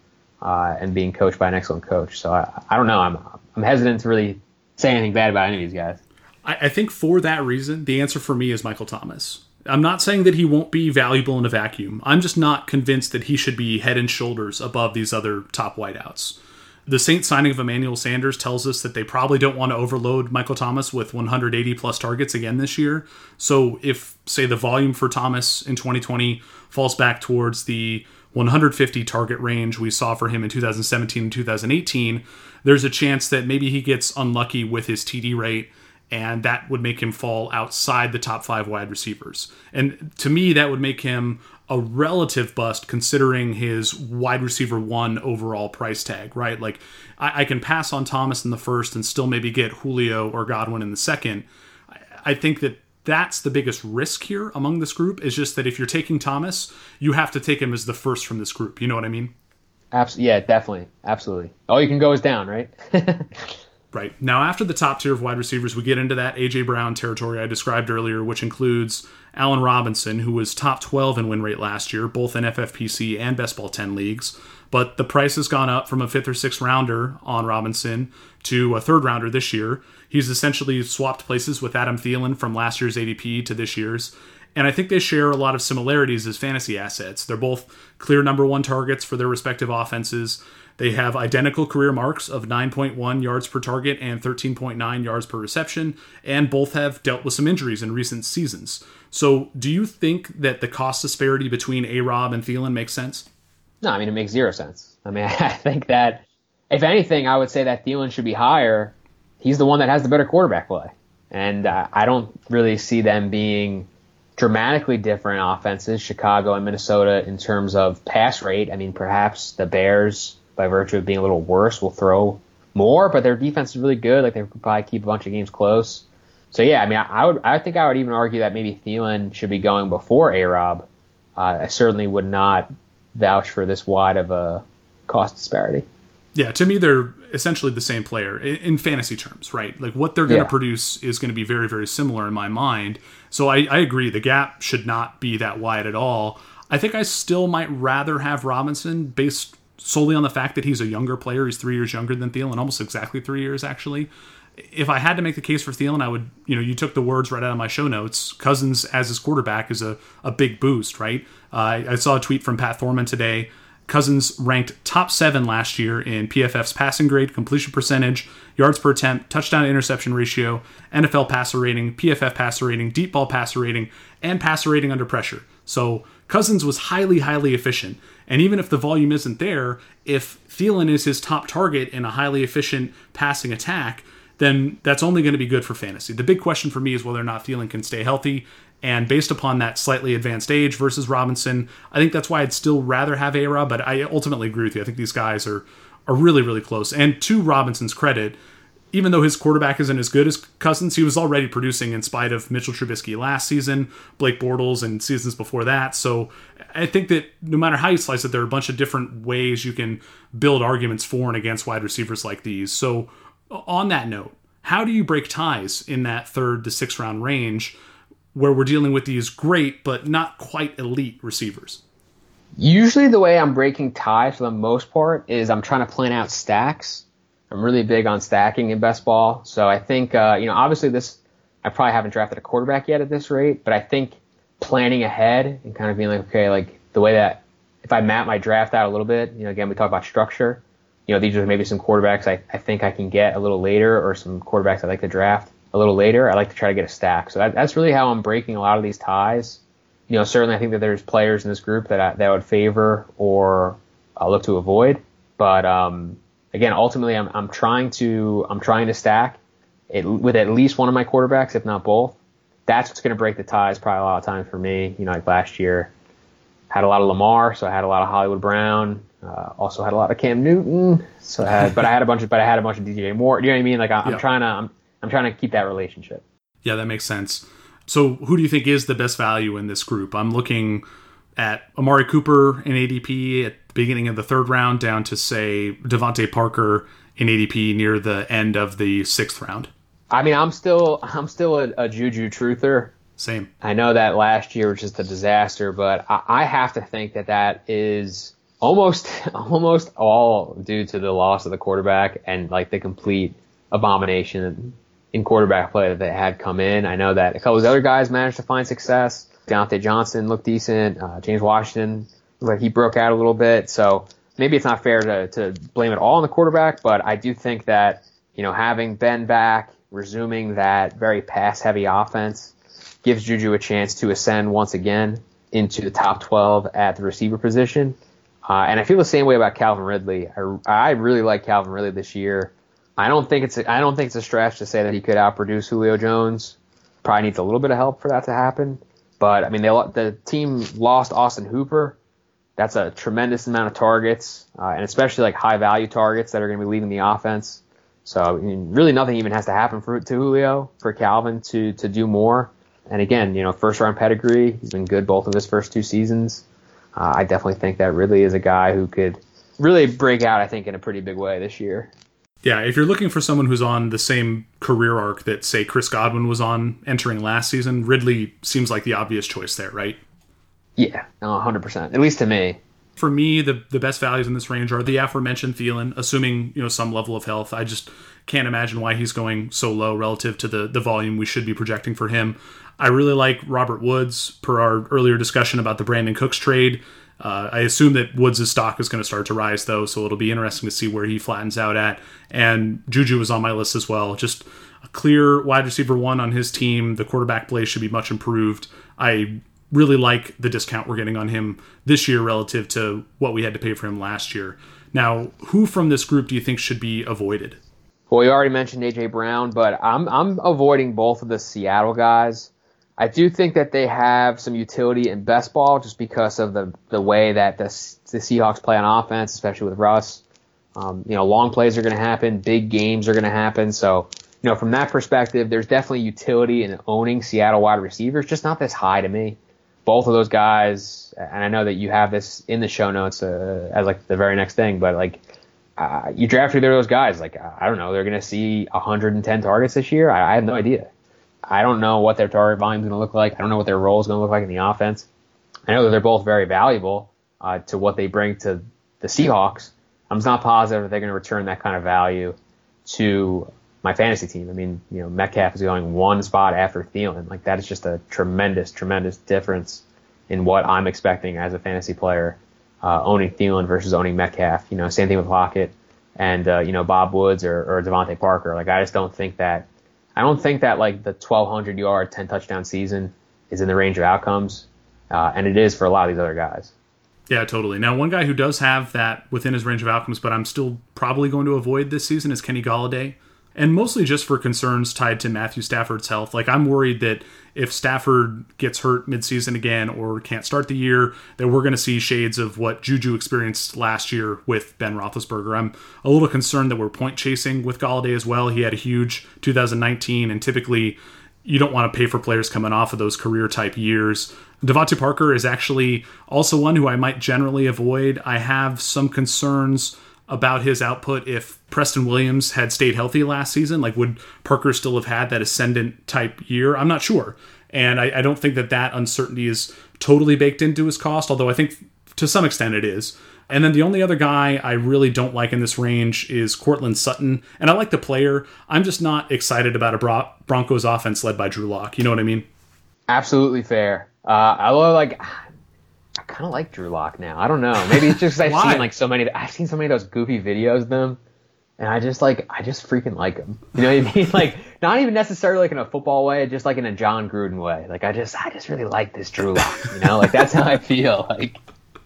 uh, and being coached by an excellent coach. So I, I don't know. I'm I'm hesitant to really say anything bad about any of these guys. I, I think for that reason, the answer for me is Michael Thomas. I'm not saying that he won't be valuable in a vacuum. I'm just not convinced that he should be head and shoulders above these other top wideouts. The Saints signing of Emmanuel Sanders tells us that they probably don't want to overload Michael Thomas with 180 plus targets again this year. So if, say, the volume for Thomas in 2020 falls back towards the 150 target range we saw for him in 2017 and 2018, there's a chance that maybe he gets unlucky with his TD rate and that would make him fall outside the top five wide receivers. And to me, that would make him a relative bust considering his wide receiver one overall price tag, right? Like, I, I, can pass on Thomas in the first and still maybe get Julio or Godwin in the second. I, I think that that's the biggest risk here among this group is just that if you're taking Thomas, you have to take him as the first from this group. You know what I mean? Absolutely. Yeah, definitely. Absolutely. All you can go is down, right? Right. Now, after the top tier of wide receivers, we get into that A.J. Brown territory I described earlier, which includes Allen Robinson, who was top 12 in win rate last year, both in FFPC and Best Ball 10 leagues. But the price has gone up from a fifth or sixth rounder on Robinson to a third rounder this year. He's essentially swapped places with Adam Thielen from last year's ADP to this year's. And I think they share a lot of similarities as fantasy assets. They're both clear number one targets for their respective offenses. They have identical career marks of 9.1 yards per target and 13.9 yards per reception, and both have dealt with some injuries in recent seasons. So, do you think that the cost disparity between A Rob and Thielen makes sense? No, I mean, it makes zero sense. I mean, I think that, if anything, I would say that Thielen should be higher. He's the one that has the better quarterback play. And uh, I don't really see them being dramatically different offenses, Chicago and Minnesota, in terms of pass rate. I mean, perhaps the Bears by virtue of being a little worse, will throw more, but their defense is really good. Like they could probably keep a bunch of games close. So yeah, I mean, I, I would, I think I would even argue that maybe Thielen should be going before A Rob. Uh, I certainly would not vouch for this wide of a cost disparity. Yeah, to me, they're essentially the same player in, fantasy terms, right? Like what they're going to yeah. produce is going to be very, very similar in my mind. So I, I agree, the gap should not be that wide at all. I think I still might rather have Robinson based solely on the fact that he's a younger player. He's three years younger than Thielen, almost exactly three years actually. If I had to make the case for Thielen, I would, you know, you took the words right out of my show notes. Cousins as his quarterback is a, a big boost, right? Uh, I saw a tweet from Pat Thorman today Cousins ranked top seven last year in PFF's passing grade, completion percentage, yards per attempt, touchdown interception ratio, NFL passer rating, PFF passer rating, deep ball passer rating, and passer rating under pressure. So Cousins was highly, highly efficient. And even if the volume isn't there, if Thielen is his top target in a highly efficient passing attack, then that's only going to be good for fantasy. The big question for me is whether or not Thielen can stay healthy. And based upon that slightly advanced age versus Robinson, I think that's why I'd still rather have A Rob, but I ultimately agree with you. I think these guys are are really, really close. And to Robinson's credit, even though his quarterback isn't as good as Cousins, he was already producing in spite of Mitchell Trubisky last season, Blake Bortles, and seasons before that. So I think that no matter how you slice it, there are a bunch of different ways you can build arguments for and against wide receivers like these. So on that note, how do you break ties in that third to sixth round range? Where we're dealing with these great but not quite elite receivers? Usually, the way I'm breaking ties for the most part is I'm trying to plan out stacks. I'm really big on stacking in best ball. So I think, uh, you know, obviously this, I probably haven't drafted a quarterback yet at this rate, but I think planning ahead and kind of being like, okay, like the way that if I map my draft out a little bit, you know, again, we talk about structure. You know, these are maybe some quarterbacks I, I think I can get a little later or some quarterbacks I like to draft a little later, I like to try to get a stack. So that, that's really how I'm breaking a lot of these ties. You know, certainly I think that there's players in this group that I, that I would favor or I'll look to avoid. But um, again, ultimately, I'm, I'm trying to I'm trying to stack it with at least one of my quarterbacks, if not both. That's what's going to break the ties probably a lot of times for me. You know, like last year, had a lot of Lamar, so I had a lot of Hollywood Brown. Uh, also had a lot of Cam Newton. So I had, but I had a bunch of, but I had a bunch of DJ Moore. You know what I mean? Like I, am trying to, I'm, I'm trying to keep that relationship. Yeah, that makes sense. So, who do you think is the best value in this group? I'm looking at Amari Cooper in ADP at the beginning of the third round, down to say DeVante Parker in ADP near the end of the sixth round. I mean, I'm still I'm still a, a Juju truther. Same. I know that last year was just a disaster, but I, I have to think that that is almost almost all due to the loss of the quarterback and like the complete abomination in quarterback play that they had come in. I know that a couple of the other guys managed to find success. Diontae Johnson looked decent. Uh, James Washington like he broke out a little bit. So maybe it's not fair to, to blame it all on the quarterback, but I do think that, you know, having Ben back, resuming that very pass heavy offense gives Juju a chance to ascend once again into the top 12 at the receiver position. Uh, and I feel the same way about Calvin Ridley. I, I really like Calvin Ridley this year. I don't think it's a, I don't think it's a stretch to say that he could outproduce Julio Jones. Probably needs a little bit of help for that to happen. But I mean, they, the team lost Austin Hooper. That's a tremendous amount of targets, uh, and especially like high value targets that are going to be leaving the offense. So I mean, really, nothing even has to happen for to Julio for Calvin to to do more. And again, you know, first round pedigree. He's been good both of his first two seasons. Uh, I definitely think that Ridley is a guy who could really break out. I think in a pretty big way this year. Yeah, if you're looking for someone who's on the same career arc that, say, Chris Godwin was on entering last season, Ridley seems like the obvious choice there, right? Yeah, 100%. At least to me. For me, the, the best values in this range are the aforementioned Thielen, assuming you know some level of health. I just can't imagine why he's going so low relative to the, the volume we should be projecting for him. I really like Robert Woods, per our earlier discussion about the Brandin Cooks trade. Uh, I assume that Woods' stock is going to start to rise, though, so it'll be interesting to see where he flattens out at. And Juju was on my list as well. Just a clear wide receiver one on his team. The quarterback play should be much improved. I really like the discount we're getting on him this year relative to what we had to pay for him last year. Now, who from this group do you think should be avoided? Well, you already mentioned AJ Brown, but I'm I'm avoiding both of the Seattle guys. I do think that they have some utility in best ball just because of the the way that the, the Seahawks play on offense, especially with Russ. Um, you know, long plays are going to happen, big games are going to happen. So, you know, from that perspective, there's definitely utility in owning Seattle wide receivers, just not this high to me. Both of those guys, and I know that you have this in the show notes uh, as like the very next thing, but like uh, you draft either of those guys, like I don't know, they're going to see 110 targets this year. I, I have no idea. I don't know what their target volume is going to look like. I don't know what their role is going to look like in the offense. I know that they're both very valuable uh, to what they bring to the Seahawks. I'm just not positive that they're going to return that kind of value to my fantasy team. I mean, you know, Metcalf is going one spot after Thielen. Like that is just a tremendous, tremendous difference in what I'm expecting as a fantasy player. uh, owning Thielen versus owning Metcalf. You know, same thing with Lockett and uh, you know Bob Woods or, or DeVante Parker. Like I just don't think that I don't think that like the 1200 yard 10 touchdown season is in the range of outcomes, uh, and it is for a lot of these other guys. Yeah, totally. Now, one guy who does have that within his range of outcomes, but I'm still probably going to avoid this season is Kenny Golladay and mostly just for concerns tied to Matthew Stafford's health. Like I'm worried that if Stafford gets hurt midseason again or can't start the year, that we're going to see shades of what Juju experienced last year with Ben Roethlisberger. I'm a little concerned that we're point chasing with Golladay as well. He had a huge 2019, and typically you don't want to pay for players coming off of those career type years. DeVante Parker is actually also one who I might generally avoid. I have some concerns about his output if Preston Williams had stayed healthy last season. Like, would Parker still have had that ascendant type year? I'm not sure. And I, I don't think that that uncertainty is totally baked into his cost, although I think to some extent it is. And then the only other guy I really don't like in this range is Courtland Sutton. And I like the player. I'm just not excited about a Broncos offense led by Drew Lock. You know what I mean? Absolutely fair. Uh, I like I kind of like Drew Lock now. I don't know. Maybe it's just because I've seen like so many. I've seen so many of those goofy videos of them, and I just like I just freaking like him. You know what I mean? Like not even necessarily like in a football way, just like in a Jon Gruden way. Like I just I just really like this Drew Lock. You know, like that's how I feel. Like.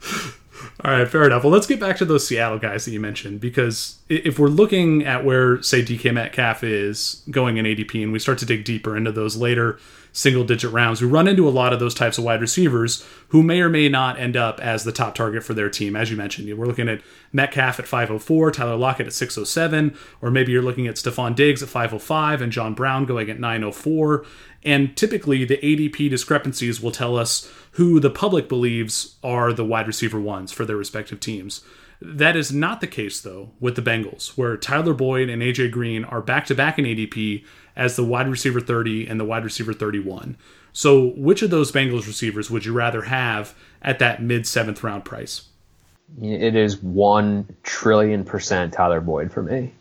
All right, fair enough. Well, let's get back to those Seattle guys that you mentioned because if we're looking at where, say, DK Metcalf is going in ADP and we start to dig deeper into those later single digit rounds. We run into a lot of those types of wide receivers who may or may not end up as the top target for their team. As you mentioned, we're looking at Metcalf at 504, Tyler Lockett at 607, or maybe you're looking at Stefon Diggs at 505 and John Brown going at 904. And typically, the ADP discrepancies will tell us who the public believes are the wide receiver ones for their respective teams. That is not the case, though, with the Bengals, where Tyler Boyd and AJ Green are back to back in ADP as the wide receiver 30 and the wide receiver 31. So, which of those Bengals receivers would you rather have at that mid seventh round price? It is one trillion percent Tyler Boyd for me.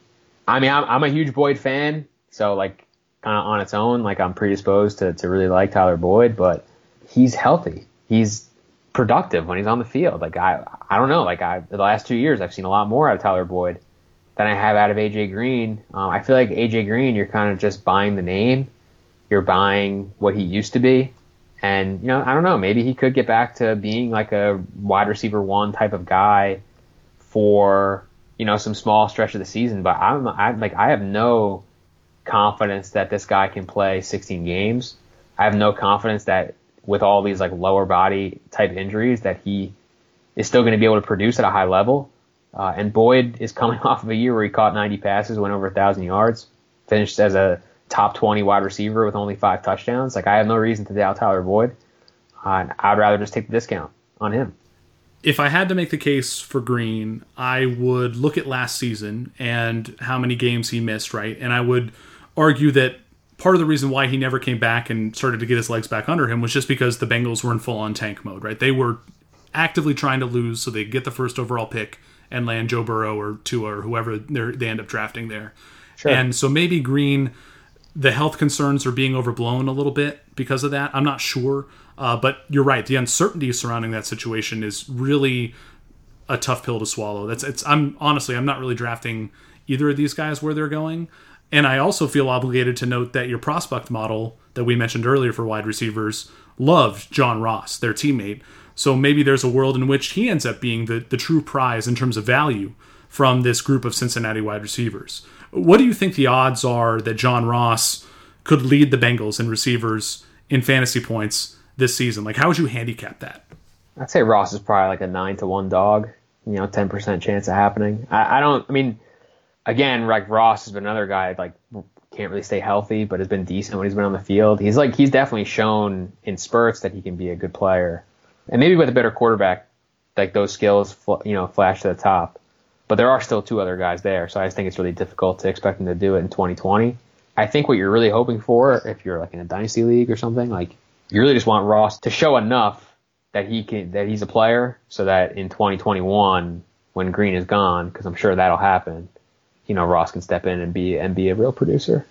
I mean, I'm, I'm a huge Boyd fan, so like kind of on its own, like I'm predisposed to, to really like Tyler Boyd, but he's healthy. He's productive when he's on the field. Like I, I don't know. Like I, the last two years, I've seen a lot more out of Tyler Boyd than I have out of AJ Green. Um, I feel like AJ Green, you're kind of just buying the name, you're buying what he used to be, and you know, I don't know, maybe he could get back to being like a wide receiver one type of guy for you know some small stretch of the season. But I'm, I like I have no confidence that this guy can play 16 games. I have no confidence that with all these like lower body type injuries that he is still going to be able to produce at a high level. Uh, and Boyd is coming off of a year where he caught 90 passes, went over 1,000 yards, finished as a top 20 wide receiver with only five touchdowns. Like, I have no reason to doubt Tyler Boyd. Uh, I'd rather just take the discount on him. If I had to make the case for Green, I would look at last season and how many games he missed, right? And I would argue that part of the reason why he never came back and started to get his legs back under him was just because the Bengals were in full on tank mode, right? They were actively trying to lose so they get the first overall pick and land Joe Burrow or Tua or whoever they end up drafting there. Sure. And so maybe Green, the health concerns are being overblown a little bit because of that. I'm not sure. Uh, but you're right. The uncertainty surrounding that situation is really a tough pill to swallow. That's it's. I'm honestly, I'm not really drafting either of these guys where they're going. And I also feel obligated to note that your prospect model that we mentioned earlier for wide receivers loved John Ross, their teammate. So maybe there's a world in which he ends up being the, the true prize in terms of value from this group of Cincinnati wide receivers. What do you think the odds are that John Ross could lead the Bengals in receivers in fantasy points this season? Like, how would you handicap that? I'd say Ross is probably like a nine to one dog. You know, ten percent chance of happening. I, I don't. I mean, again, like Ross has been another guy like can't really stay healthy, but has been decent when he's been on the field. He's like he's definitely shown in spurts that he can be a good player and maybe with a better quarterback, like those skills, you know, flash to the top. But there are still two other guys there, so I just think it's really difficult to expect them to do it in 2020. I think what you're really hoping for, if you're like in a dynasty league or something, like you really just want Ross to show enough that he can that he's a player, so that in 2021, when Green is gone, because I'm sure that'll happen, you know, Ross can step in and be and be a real producer.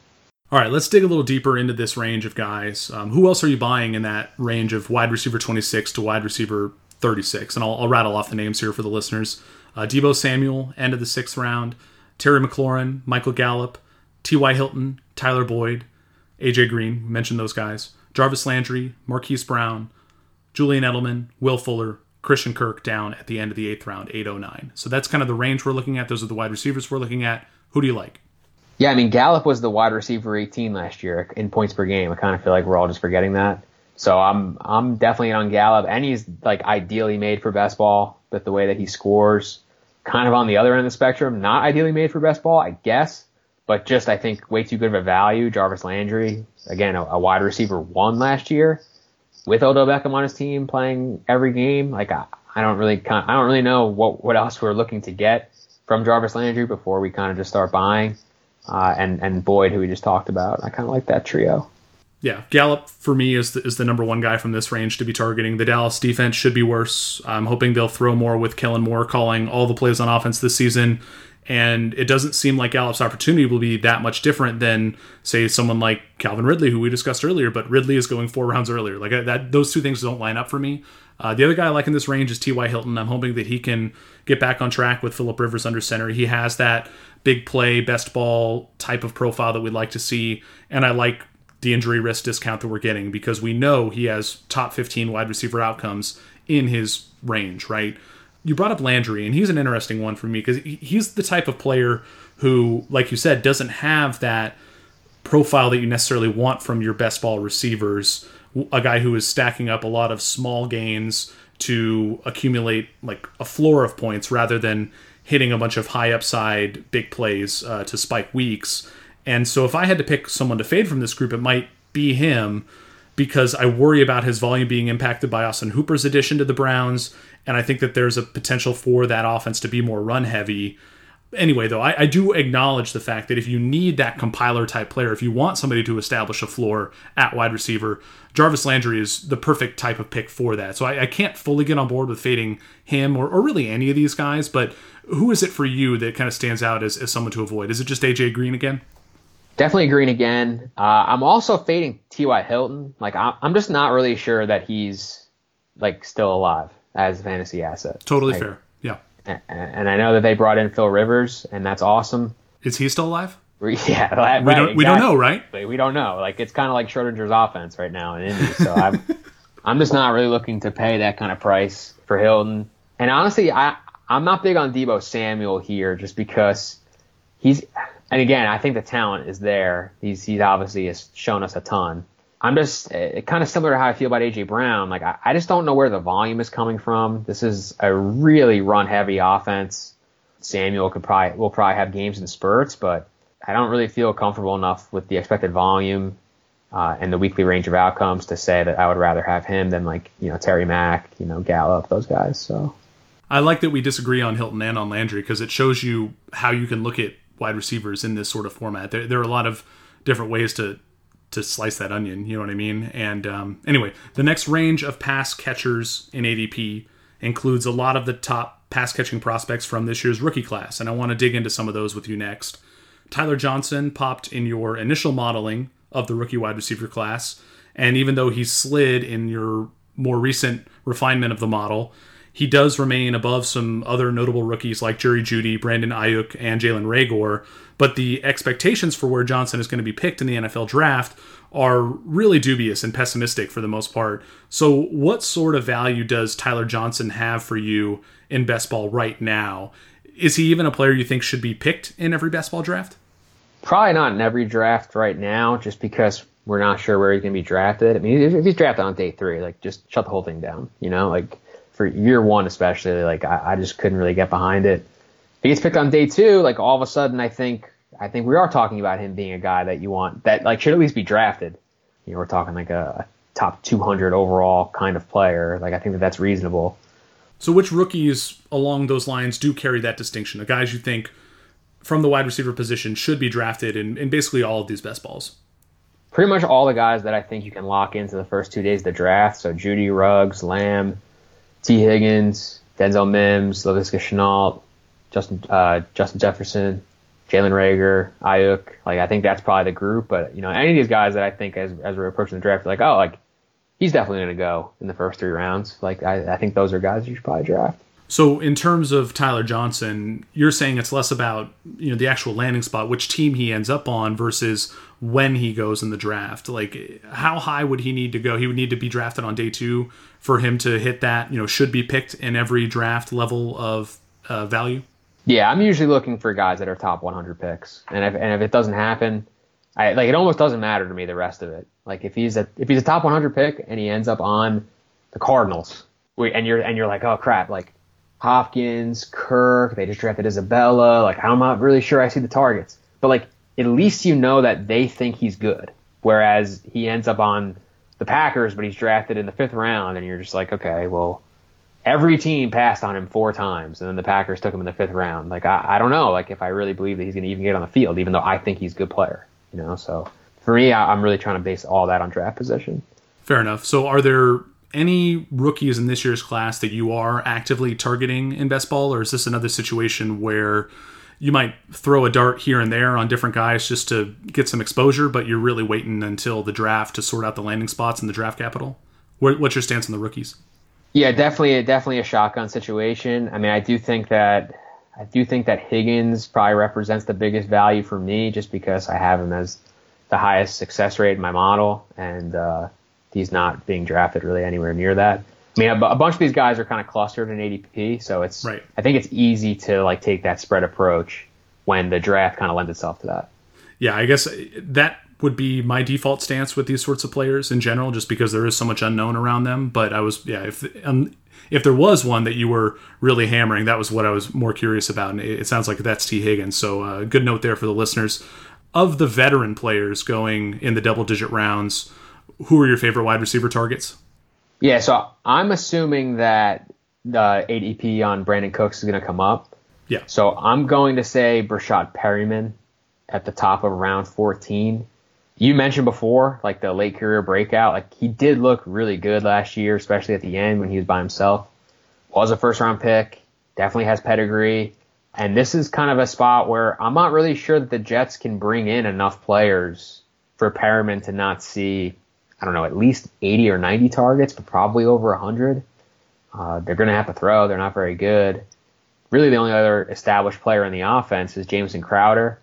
All right, let's dig a little deeper into this range of guys. Um, who else are you buying in that range of wide receiver 26 to wide receiver 36. And I'll, I'll rattle off the names here for the listeners. Uh, Deebo Samuel, end of the sixth round. Terry McLaurin, Michael Gallup, T.Y. Hilton, Tyler Boyd, A.J. Green, mentioned those guys. Jarvis Landry, Marquise Brown, Julian Edelman, Will Fuller, Christian Kirk down at the end of the eighth round, 809. So that's kind of the range we're looking at. Those are the wide receivers we're looking at. Who do you like? Yeah, I mean, Gallup was the wide receiver 18 last year in points per game. I kind of feel like we're all just forgetting that. So I'm I'm definitely on Gallup, and he's like ideally made for best ball, but the way that he scores, kind of on the other end of the spectrum, not ideally made for best ball, I guess, but just I think way too good of a value. Jarvis Landry, again, a, a wide receiver one last year, with Odell Beckham on his team playing every game. Like I, I don't really I don't really know what what else we're looking to get from Jarvis Landry before we kind of just start buying. Uh, and and Boyd, who we just talked about, I kind of like that trio yeah, Gallup for me is the, is the number one guy from this range to be targeting. The Dallas defense should be worse. I'm hoping they'll throw more with Kellen Moore calling all the plays on offense this season. And it doesn't seem like Gallup's opportunity will be that much different than, say, someone like Calvin Ridley, who we discussed earlier. But Ridley is going four rounds earlier. Like that, those two things don't line up for me. Uh, the other guy I like in this range is T.Y. Hilton. I'm hoping that he can get back on track with Philip Rivers under center. He has that big play, best ball type of profile that we'd like to see. And I like the injury risk discount that we're getting because we know he has top 15 wide receiver outcomes in his range, right? You brought up Landry, and he's an interesting one for me because he's the type of player who, like you said, doesn't have that profile that you necessarily want from your best ball receivers. A guy who is stacking up a lot of small gains to accumulate like a floor of points rather than hitting a bunch of high upside big plays uh, to spike weeks. And so if I had to pick someone to fade from this group, it might be him because I worry about his volume being impacted by Austin Hooper's addition to the Browns. And I think that there's a potential for that offense to be more run heavy. Anyway, though, I, I, do acknowledge the fact that if you need that compiler type player, if you want somebody to establish a floor at wide receiver, Jarvis Landry is the perfect type of pick for that. So I, I can't fully get on board with fading him or, or really any of these guys, but who is it for you that kind of stands out as, as someone to avoid? Is it just AJ Green again? Definitely Green again. Uh, I'm also fading T.Y. Hilton. Like I'm just not really sure that he's like still alive as a fantasy asset. Totally like, fair. And, I know that they brought in Phil Rivers, and that's awesome. Is he still alive? Yeah, right, we don't. Exactly. We don't know, right? We don't know. Like it's kind of like Schrodinger's offense right now in Indy. So I'm, I'm just not really looking to pay that kind of price for Hilton. And honestly, I I'm not big on Deebo Samuel here, just because he's and again, I think the talent is there. He's he's obviously has shown us a ton. I'm just uh, kind of similar to how I feel about AJ Brown. Like I, I just don't know where the volume is coming from. This is a really run heavy offense. Samuel could probably will probably have games in spurts, but I don't really feel comfortable enough with the expected volume uh, and the weekly range of outcomes to say that I would rather have him than like you know Terry Mack, you know Gallup, those guys. So I like that we disagree on Hilton and on Landry because it shows you how you can look at wide receivers in this sort of format. There, there are a lot of different ways to to slice that onion. You know what I mean? And um, anyway, the next range of pass catchers in ADP includes a lot of the top pass catching prospects from this year's rookie class, and I want to dig into some of those with you next. Tyler Johnson popped in your initial modeling of the rookie wide receiver class, and even though he slid in your more recent refinement of the model, he does remain above some other notable rookies like Jerry Jeudy, Brandon Aiyuk, and Jalen Reagor. But the expectations for where Johnson is going to be picked in the NFL draft are really dubious and pessimistic for the most part. So, what sort of value does Tyler Johnson have for you in best ball right now? Is he even a player you think should be picked in every best ball draft? Probably not in every draft right now, just because we're not sure where he's going to be drafted. I mean, if he's drafted on day three, like just shut the whole thing down. You know, like for year one especially, like I, I just couldn't really get behind it. He gets picked on day two, like all of a sudden I think I think we are talking about him being a guy that you want that like should at least be drafted. You know, we're talking like a, a top 200 overall kind of player. Like I think that that's reasonable. So which rookies along those lines do carry that distinction? The guys you think from the wide receiver position should be drafted in, in basically all of these best balls? Pretty much all the guys that I think you can lock into the first two days of the draft. So Jeudy Ruggs, Lamb, T. Higgins, Denzel Mims, Laviska Shenault, Justin uh, Justin Jefferson, Jalen Reagor, Aiyuk. Like I think that's probably the group. But you know, any of these guys that I think as as we're approaching the draft, like oh, like he's definitely going to go in the first three rounds. Like I, I think those are guys you should probably draft. So in terms of Tyler Johnson, you're saying it's less about you know the actual landing spot, which team he ends up on, versus when he goes in the draft. Like how high would he need to go? He would need to be drafted on day two for him to hit that. You know, should be picked in every draft level of uh, value. Yeah, I'm usually looking for guys that are top 100 picks, and if and if it doesn't happen, I like it almost doesn't matter to me the rest of it. Like if he's a if he's a top 100 pick and he ends up on the Cardinals, and you're and you're like, oh crap, like Hopkins, Kirk, they just drafted Isabella. Like, I'm not really sure I see the targets. But, like, at least you know that they think he's good. Whereas he ends up on the Packers, but he's drafted in the fifth round, and you're just like, okay, well, every team passed on him four times, and then the Packers took him in the fifth round. Like, I, I don't know, like, if I really believe that he's going to even get on the field, even though I think he's a good player, you know? So for me, I, I'm really trying to base all that on draft position. Fair enough. So are there any rookies in this year's class that you are actively targeting in best ball, or is this another situation where you might throw a dart here and there on different guys just to get some exposure, but you're really waiting until the draft to sort out the landing spots in the draft capital? What's your stance on the rookies? Yeah, definitely, definitely a shotgun situation. I mean, I do think that I do think that Higgins probably represents the biggest value for me, just because I have him as the highest success rate in my model, and uh, he's not being drafted really anywhere near that. I mean, a, a bunch of these guys are kind of clustered in ADP, so it's right. I think it's easy to like take that spread approach when the draft kind of lends itself to that. Yeah, I guess that would be my default stance with these sorts of players in general, just because there is so much unknown around them. But I was, yeah, if um, if there was one that you were really hammering, that was what I was more curious about, and it, it sounds like that's T. Higgins. So uh, good note there for the listeners. Of the veteran players going in the double digit rounds, who are your favorite wide receiver targets? Yeah, so I'm assuming that the ADP on Brandin Cooks is going to come up. Yeah. So I'm going to say Breshad Perriman at the top of round 14. You mentioned before, like the late career breakout, like he did look really good last year, especially at the end when he was by himself. Was a first round pick, definitely has pedigree. And this is kind of a spot where I'm not really sure that the Jets can bring in enough players for Perriman to not see I don't know, at least 80 or 90 targets, but probably over 100. Uh, they're going to have to throw. They're not very good. Really, the only other established player in the offense is Jameson Crowder.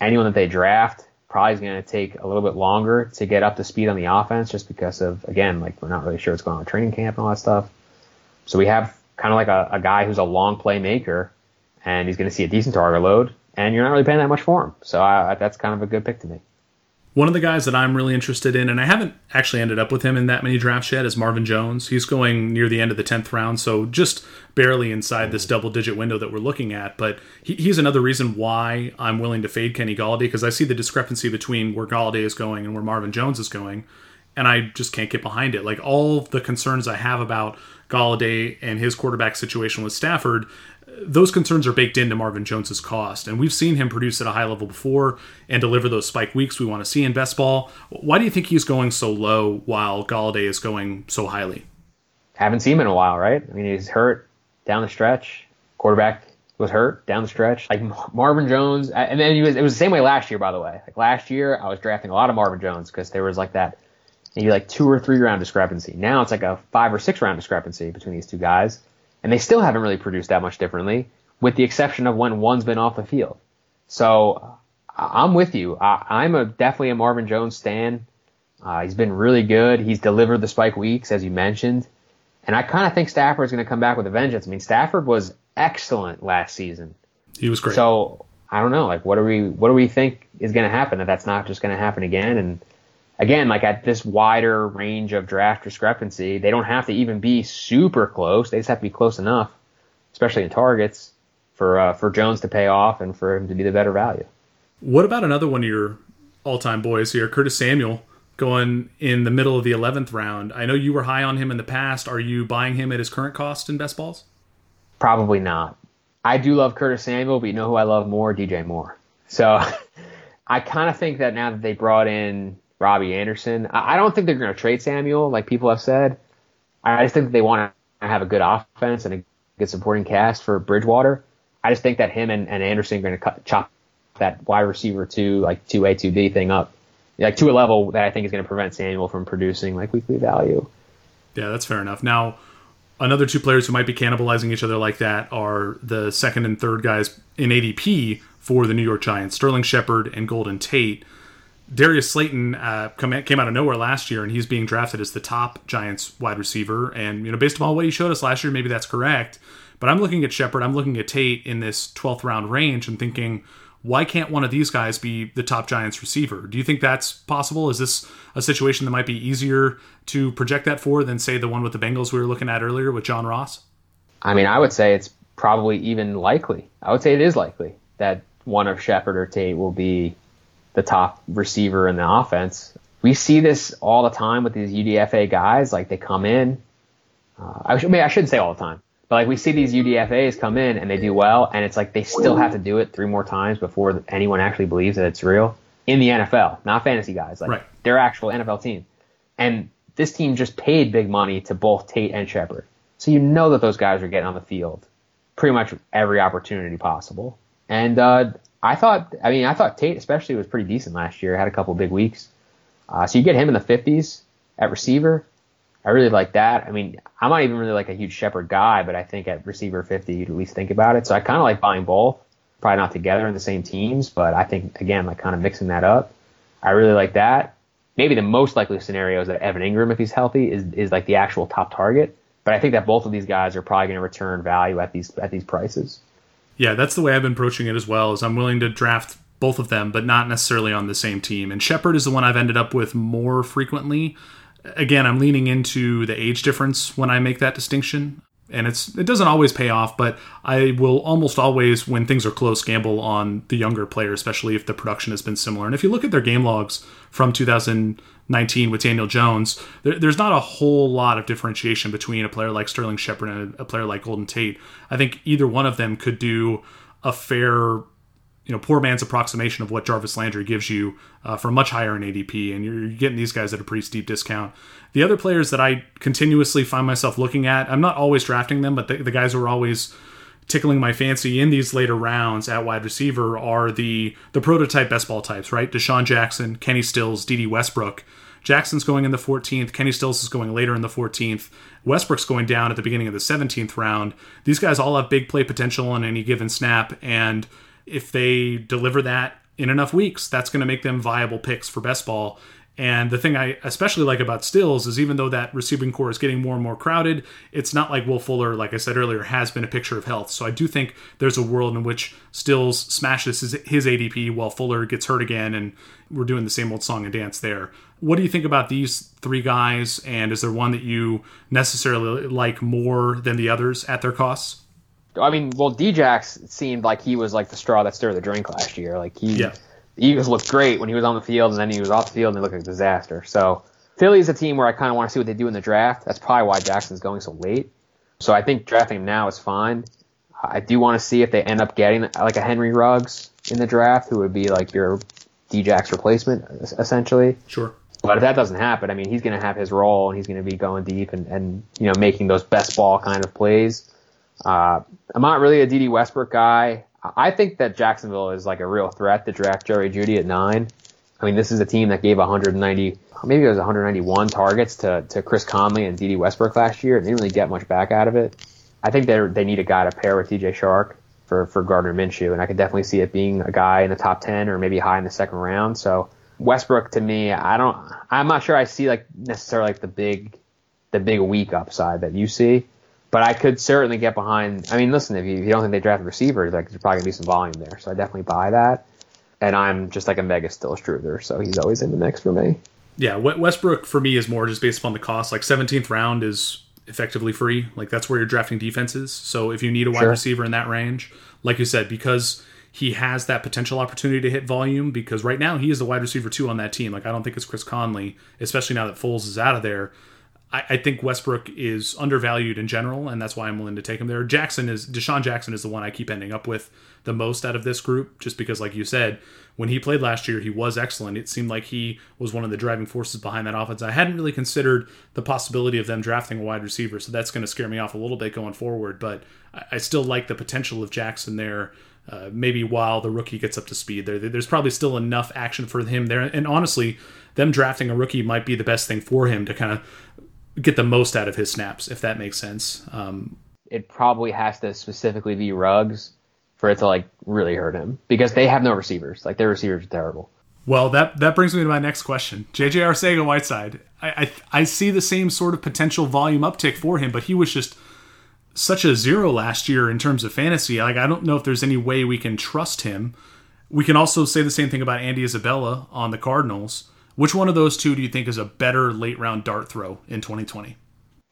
Anyone that they draft probably going to take a little bit longer to get up to speed on the offense just because of, again, like we're not really sure what's going on with training camp and all that stuff. So we have kind of like a, a guy who's a long playmaker and he's going to see a decent target load and you're not really paying that much for him. So I, that's kind of a good pick to me. One of the guys that I'm really interested in, and I haven't actually ended up with him in that many drafts yet, is Marvin Jones. He's going near the end of the 10th round, so just barely inside this double digit window that we're looking at. But he, he's another reason why I'm willing to fade Kenny Golladay because I see the discrepancy between where Golladay is going and where Marvin Jones is going, and I just can't get behind it. Like all the concerns I have about Golladay and his quarterback situation with Stafford those concerns are baked into Marvin Jones's cost, and we've seen him produce at a high level before and deliver those spike weeks we want to see in best ball. Why do you think he's going so low while Golladay is going so highly? Haven't seen him in a while, right? I mean, he's hurt down the stretch. Quarterback was hurt down the stretch. Like Marvin Jones, and then was, it was the same way last year, by the way. Like last year, I was drafting a lot of Marvin Jones because there was like that maybe like two or three round discrepancy. Now it's like a five or six round discrepancy between these two guys and they still haven't really produced that much differently, with the exception of when one's been off the field. So I'm with you. I, am a definitely a Marvin Jones stan. Uh, he's been really good. He's delivered the spike weeks, as you mentioned, and I kind of think Stafford's going to come back with a vengeance. I mean, Stafford was excellent last season. He was great. So I don't know, like, what do we what do we think is going to happen? That that's not just going to happen again, and again, like at this wider range of draft discrepancy, they don't have to even be super close. They just have to be close enough, especially in targets, for uh, for Jones to pay off and for him to be the better value. What about another one of your all-time boys here, Curtis Samuel, going in the middle of the eleventh round? I know you were high on him in the past. Are you buying him at his current cost in best balls? Probably not. I do love Curtis Samuel, but you know who I love more? DJ Moore. So I kind of think that now that they brought in Robbie Anderson. I, don't think they're going to trade Samuel, like people have said. I just think they want to have a good offense and a good supporting cast for Bridgewater. I just think that him and, and Anderson are going to cut, chop that wide receiver two, like two A, two B thing up like to a level that I think is going to prevent Samuel from producing like weekly value. Yeah, that's fair enough. Now, another two players who might be cannibalizing each other like that are the second and third guys in ADP for the New York Giants, Sterling Shepard and Golden Tate. Darius Slayton uh, came out of nowhere last year, and he's being drafted as the top Giants wide receiver. And you know, based upon what he showed us last year, maybe that's correct. But I'm looking at Shepard, I'm looking at Tate in this 12th round range, and thinking, why can't one of these guys be the top Giants receiver? Do you think that's possible? Is this a situation that might be easier to project that for than, say, the one with the Bengals we were looking at earlier with John Ross? I mean, I would say it's probably even likely. I would say it is likely that one of Shepard or Tate will be the top receiver in the offense. We see this all the time with these UDFA guys. Like they come in. Uh, I, should, I, mean, I shouldn't say all the time. But like we see these UDFA's come in and they do well, and it's like they still have to do it three more times before anyone actually believes that it's real in the NFL, not fantasy guys, like right. their actual NFL team. And this team just paid big money to both Tate and Shepard, so you know that those guys are getting on the field pretty much every opportunity possible. And uh, I thought, I mean, I thought Tate especially was pretty decent last year. Had a couple big weeks. Uh, so you get him in the 50s at receiver. I really like that. I mean, I'm not even really like a huge Shepard guy, but I think at receiver 50, you'd at least think about it. So I kind of like buying both. Probably not together in the same teams, but I think, again, like kind of mixing that up. I really like that. Maybe the most likely scenario is that Evan Engram, if he's healthy, is, is like the actual top target. But I think that both of these guys are probably going to return value at these at these prices. Yeah, that's the way I've been approaching it as well. Is I'm willing to draft both of them, but not necessarily on the same team. And Shepard is the one I've ended up with more frequently again, I'm leaning into the age difference when I make that distinction. And it's it doesn't always pay off, but I will almost always, when things are close, gamble on the younger player, especially if the production has been similar. And if you look at their game logs from 2019 with Daniel Jones, there, there's not a whole lot of differentiation between a player like Sterling Shepard and a player like Golden Tate. I think either one of them could do a fair you know poor man's approximation of what Jarvis Landry gives you uh, for much higher in ADP, and you're getting these guys at a pretty steep discount. The other players that I continuously find myself looking at, I'm not always drafting them, but the, the guys who are always tickling my fancy in these later rounds at wide receiver are the the prototype best ball types, right? DeSean Jackson, Kenny Stills, Dede Westbrook. Jackson's going in the 14th. Kenny Stills is going later in the 14th. Westbrook's going down at the beginning of the 17th round. These guys all have big play potential on any given snap, and if they deliver that in enough weeks, that's going to make them viable picks for best ball. And the thing I especially like about Stills is even though that receiving corps is getting more and more crowded, it's not like Will Fuller, like I said earlier, has been a picture of health. So I do think there's a world in which Stills smashes his, ADP while Fuller gets hurt again, and we're doing the same old song and dance there. What do you think about these three guys? And is there one that you necessarily like more than the others at their costs? I mean, well, Djax seemed like he was like the straw that stirred the drink last year. Like he, yeah. the Eagles looked great when he was on the field, and then he was off the field and they looked like a disaster. So Philly's a team where I kind of want to see what they do in the draft. That's probably why Jackson's going so late. So I think drafting him now is fine. I do want to see if they end up getting like a Henry Ruggs in the draft, who would be like your Djax replacement essentially. Sure. But if that doesn't happen, I mean, he's going to have his role and he's going to be going deep and, and you know making those best ball kind of plays. Uh, I'm not really a Dede Westbrook guy. I think that Jacksonville is like a real threat to draft Jerry Jeudy at nine. I mean, this is a team that gave 190, maybe it was 191 targets to, to Chris Conley and Dede Westbrook last year, and didn't really get much back out of it. I think they they need a guy to pair with DJ Chark for for Gardner Minshew, and I could definitely see it being a guy in the top 10 or maybe high in the second round. So Westbrook to me, I don't, I'm not sure I see like necessarily like the big, the big weak upside that you see. But I could certainly get behind. I mean, listen, if you, if you don't think they draft receivers, like there's probably gonna be some volume there. So I definitely buy that. And I'm just like a mega still truther, so he's always in the mix for me. Yeah, Westbrook for me is more just based upon the cost. Like 17th round is effectively free. Like that's where you're drafting defenses. So if you need a wide sure. receiver in that range, like you said, because he has that potential opportunity to hit volume, because right now he is the wide receiver two on that team. Like I don't think it's Chris Conley, especially now that Foles is out of there. I, I, think Westbrook is undervalued in general, and that's why I'm willing to take him there. Jackson is DeSean Jackson is the one I keep ending up with the most out of this group, just because, like you said, when he played last year, he was excellent. It seemed like he was one of the driving forces behind that offense. I hadn't really considered the possibility of them drafting a wide receiver, so that's going to scare me off a little bit going forward. But I, still like the potential of Jackson there uh, maybe while the rookie gets up to speed. There, there's probably still enough action for him there. And honestly, them drafting a rookie might be the best thing for him to kind of get the most out of his snaps, if that makes sense. Um, it probably has to specifically be Ruggs for it to like really hurt him because they have no receivers. Like their receivers are terrible. Well, that that brings me to my next question. JJ Arcega Whiteside. I, I I see the same sort of potential volume uptick for him, but he was just such a zero last year in terms of fantasy. Like I don't know if there's any way we can trust him. We can also say the same thing about Andy Isabella on the Cardinals. Which one of those two do you think is a better late round dart throw in 2020?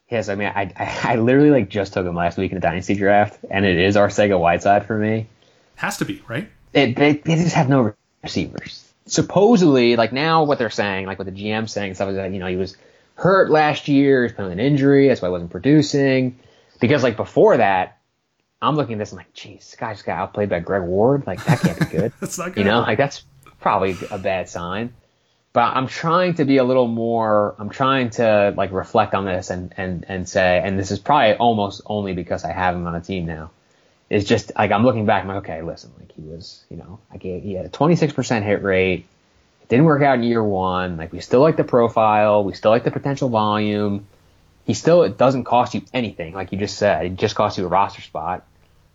Yes, I mean, I, I, I literally like just took him last week in the dynasty draft, and it is Arcega Whiteside for me. Has to be right. It, they, they just have no receivers. Supposedly, like now, what they're saying, like what the GM saying, stuff like that. You know, he was hurt last year. He's playing with an injury. That's why he wasn't producing. Because like before that, I'm looking at this. I'm like, geez, this guy just got outplayed by Greg Ward. Like that can't be good. that's not good. You know, like that's probably a bad sign but I'm trying to be a little more, I'm trying to like reflect on this and, and, and say, and this is probably almost only because I have him on a team now. It's just like, I'm looking back, I'm like, okay, listen, like he was, you know, like he, he had a 26% hit rate. It didn't work out in year one. Like we still like the profile. We still like the potential volume. He still, it doesn't cost you anything. Like you just said, it just costs you a roster spot.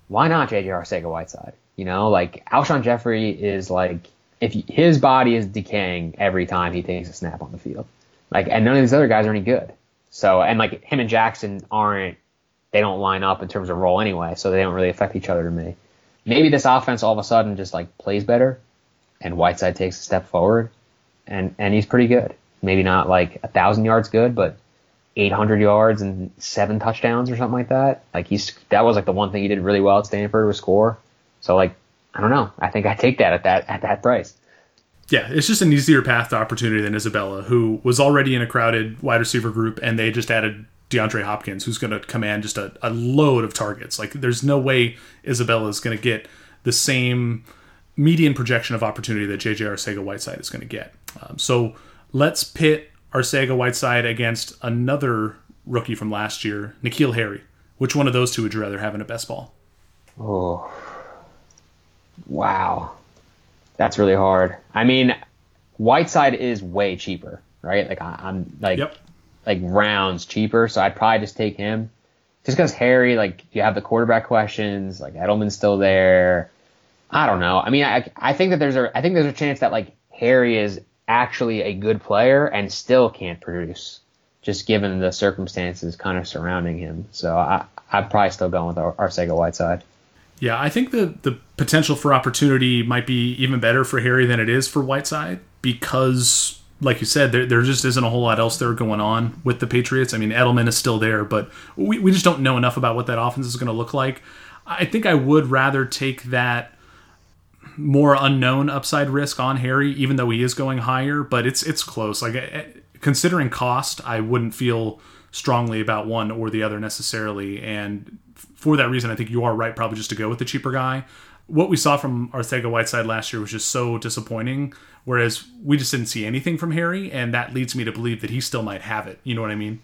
Why not JJ Arcega Whiteside? You know, like Alshon Jeffery is like, if his body is decaying every time he takes a snap on the field, like, and none of these other guys are any good. So, and like him and Jackson aren't, they don't line up in terms of role anyway, so they don't really affect each other to me. Maybe this offense all of a sudden just like plays better, and Whiteside takes a step forward, and and he's pretty good. Maybe not like a thousand yards good, but 800 yards and seven touchdowns or something like that. Like he's that was like the one thing he did really well at Stanford was score. So like I don't know. I think I take that at that at that price. Yeah, it's just an easier path to opportunity than Isabella, who was already in a crowded wide receiver group, and they just added DeAndre Hopkins, who's going to command just a, a load of targets. Like, there's no way Isabella is going to get the same median projection of opportunity that JJ Arcega Whiteside is going to get. Um, so let's pit Arcega Whiteside against another rookie from last year, N'Keal Harry. Which one of those two would you rather have in a best ball? Oh, Wow. That's really hard. I mean, Whiteside is way cheaper, right? Like I, am like yep. like rounds cheaper, so I'd probably just take him. Just because Harry, like you have the quarterback questions, like Edelman's still there. I don't know. I mean, I I think that there's a I think there's a chance that like Harry is actually a good player and still can't produce, just given the circumstances kind of surrounding him. So I I'd probably still go with Arcega Whiteside. Yeah, I think the the potential for opportunity might be even better for Harry than it is for Whiteside because, like you said, there, there just isn't a whole lot else there going on with the Patriots. I mean, Edelman is still there, but we, we just don't know enough about what that offense is going to look like. I think I would rather take that more unknown upside risk on Harry, even though he is going higher, but it's it's close. Like eh, considering cost, I wouldn't feel strongly about one or the other necessarily, and for that reason, I think you are right, probably just to go with the cheaper guy. What we saw from Arcega Whiteside last year was just so disappointing, whereas we just didn't see anything from Harry, and that leads me to believe that he still might have it. You know what I mean?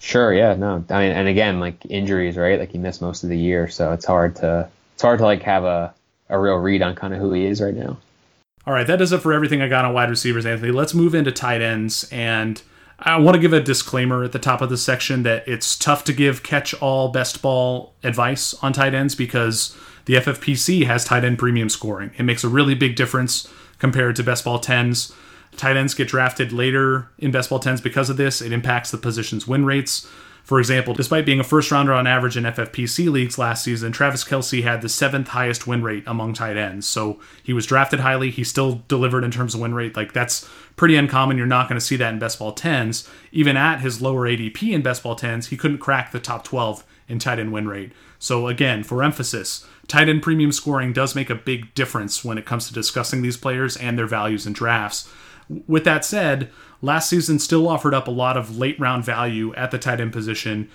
Sure. Yeah. No. I mean, and again, like injuries, right? Like he missed most of the year, so it's hard to it's hard to like have a a real read on kind of who he is right now. All right, that does it for everything I got on wide receivers, Anthony. Let's move into tight ends and I want to give a disclaimer at the top of the section that it's tough to give catch all best ball advice on tight ends because the FFPC has tight end premium scoring. It makes a really big difference compared to best ball 10s. Tight ends get drafted later in best ball 10s because of this. It impacts the position's win rates. For example, despite being a first rounder on average in FFPC leagues last season, Travis Kelce had the seventh highest win rate among tight ends. So he was drafted highly. He still delivered in terms of win rate. Like that's pretty uncommon. You're not going to see that in best ball 10s. Even at his lower ADP in best ball 10s, he couldn't crack the top 12 in tight end win rate. So again, for emphasis, tight end premium scoring does make a big difference when it comes to discussing these players and their values in drafts. With that said, last season still offered up a lot of late round value at the tight end position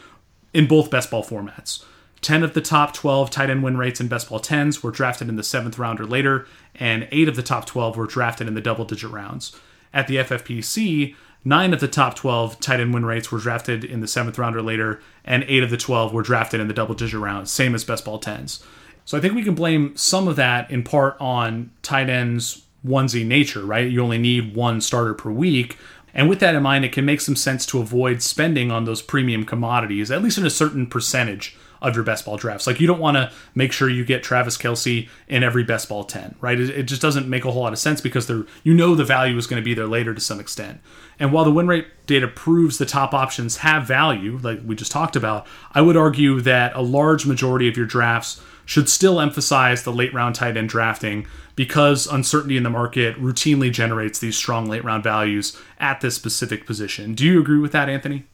in both best ball formats. 10 of the top 12 tight end win rates in best ball 10s were drafted in the seventh round or later, and 8 of the top 12 were drafted in the double digit rounds. At the FFPC, 9 of the top 12 tight end win rates were drafted in the seventh round or later, and 8 of the 12 were drafted in the double digit rounds, same as best ball 10s. So I think we can blame some of that in part on tight ends onesie nature, right? You only need one starter per week. And with that in mind, it can make some sense to avoid spending on those premium commodities, at least in a certain percentage of your best ball drafts. Like you don't want to make sure you get Travis Kelce in every best ball 10, right? It, it just doesn't make a whole lot of sense because they're, you know the value is going to be there later to some extent. And while the win rate data proves the top options have value, like we just talked about, I would argue that a large majority of your drafts should still emphasize the late round tight end drafting because uncertainty in the market routinely generates these strong late round values at this specific position. Do you agree with that, Anthony?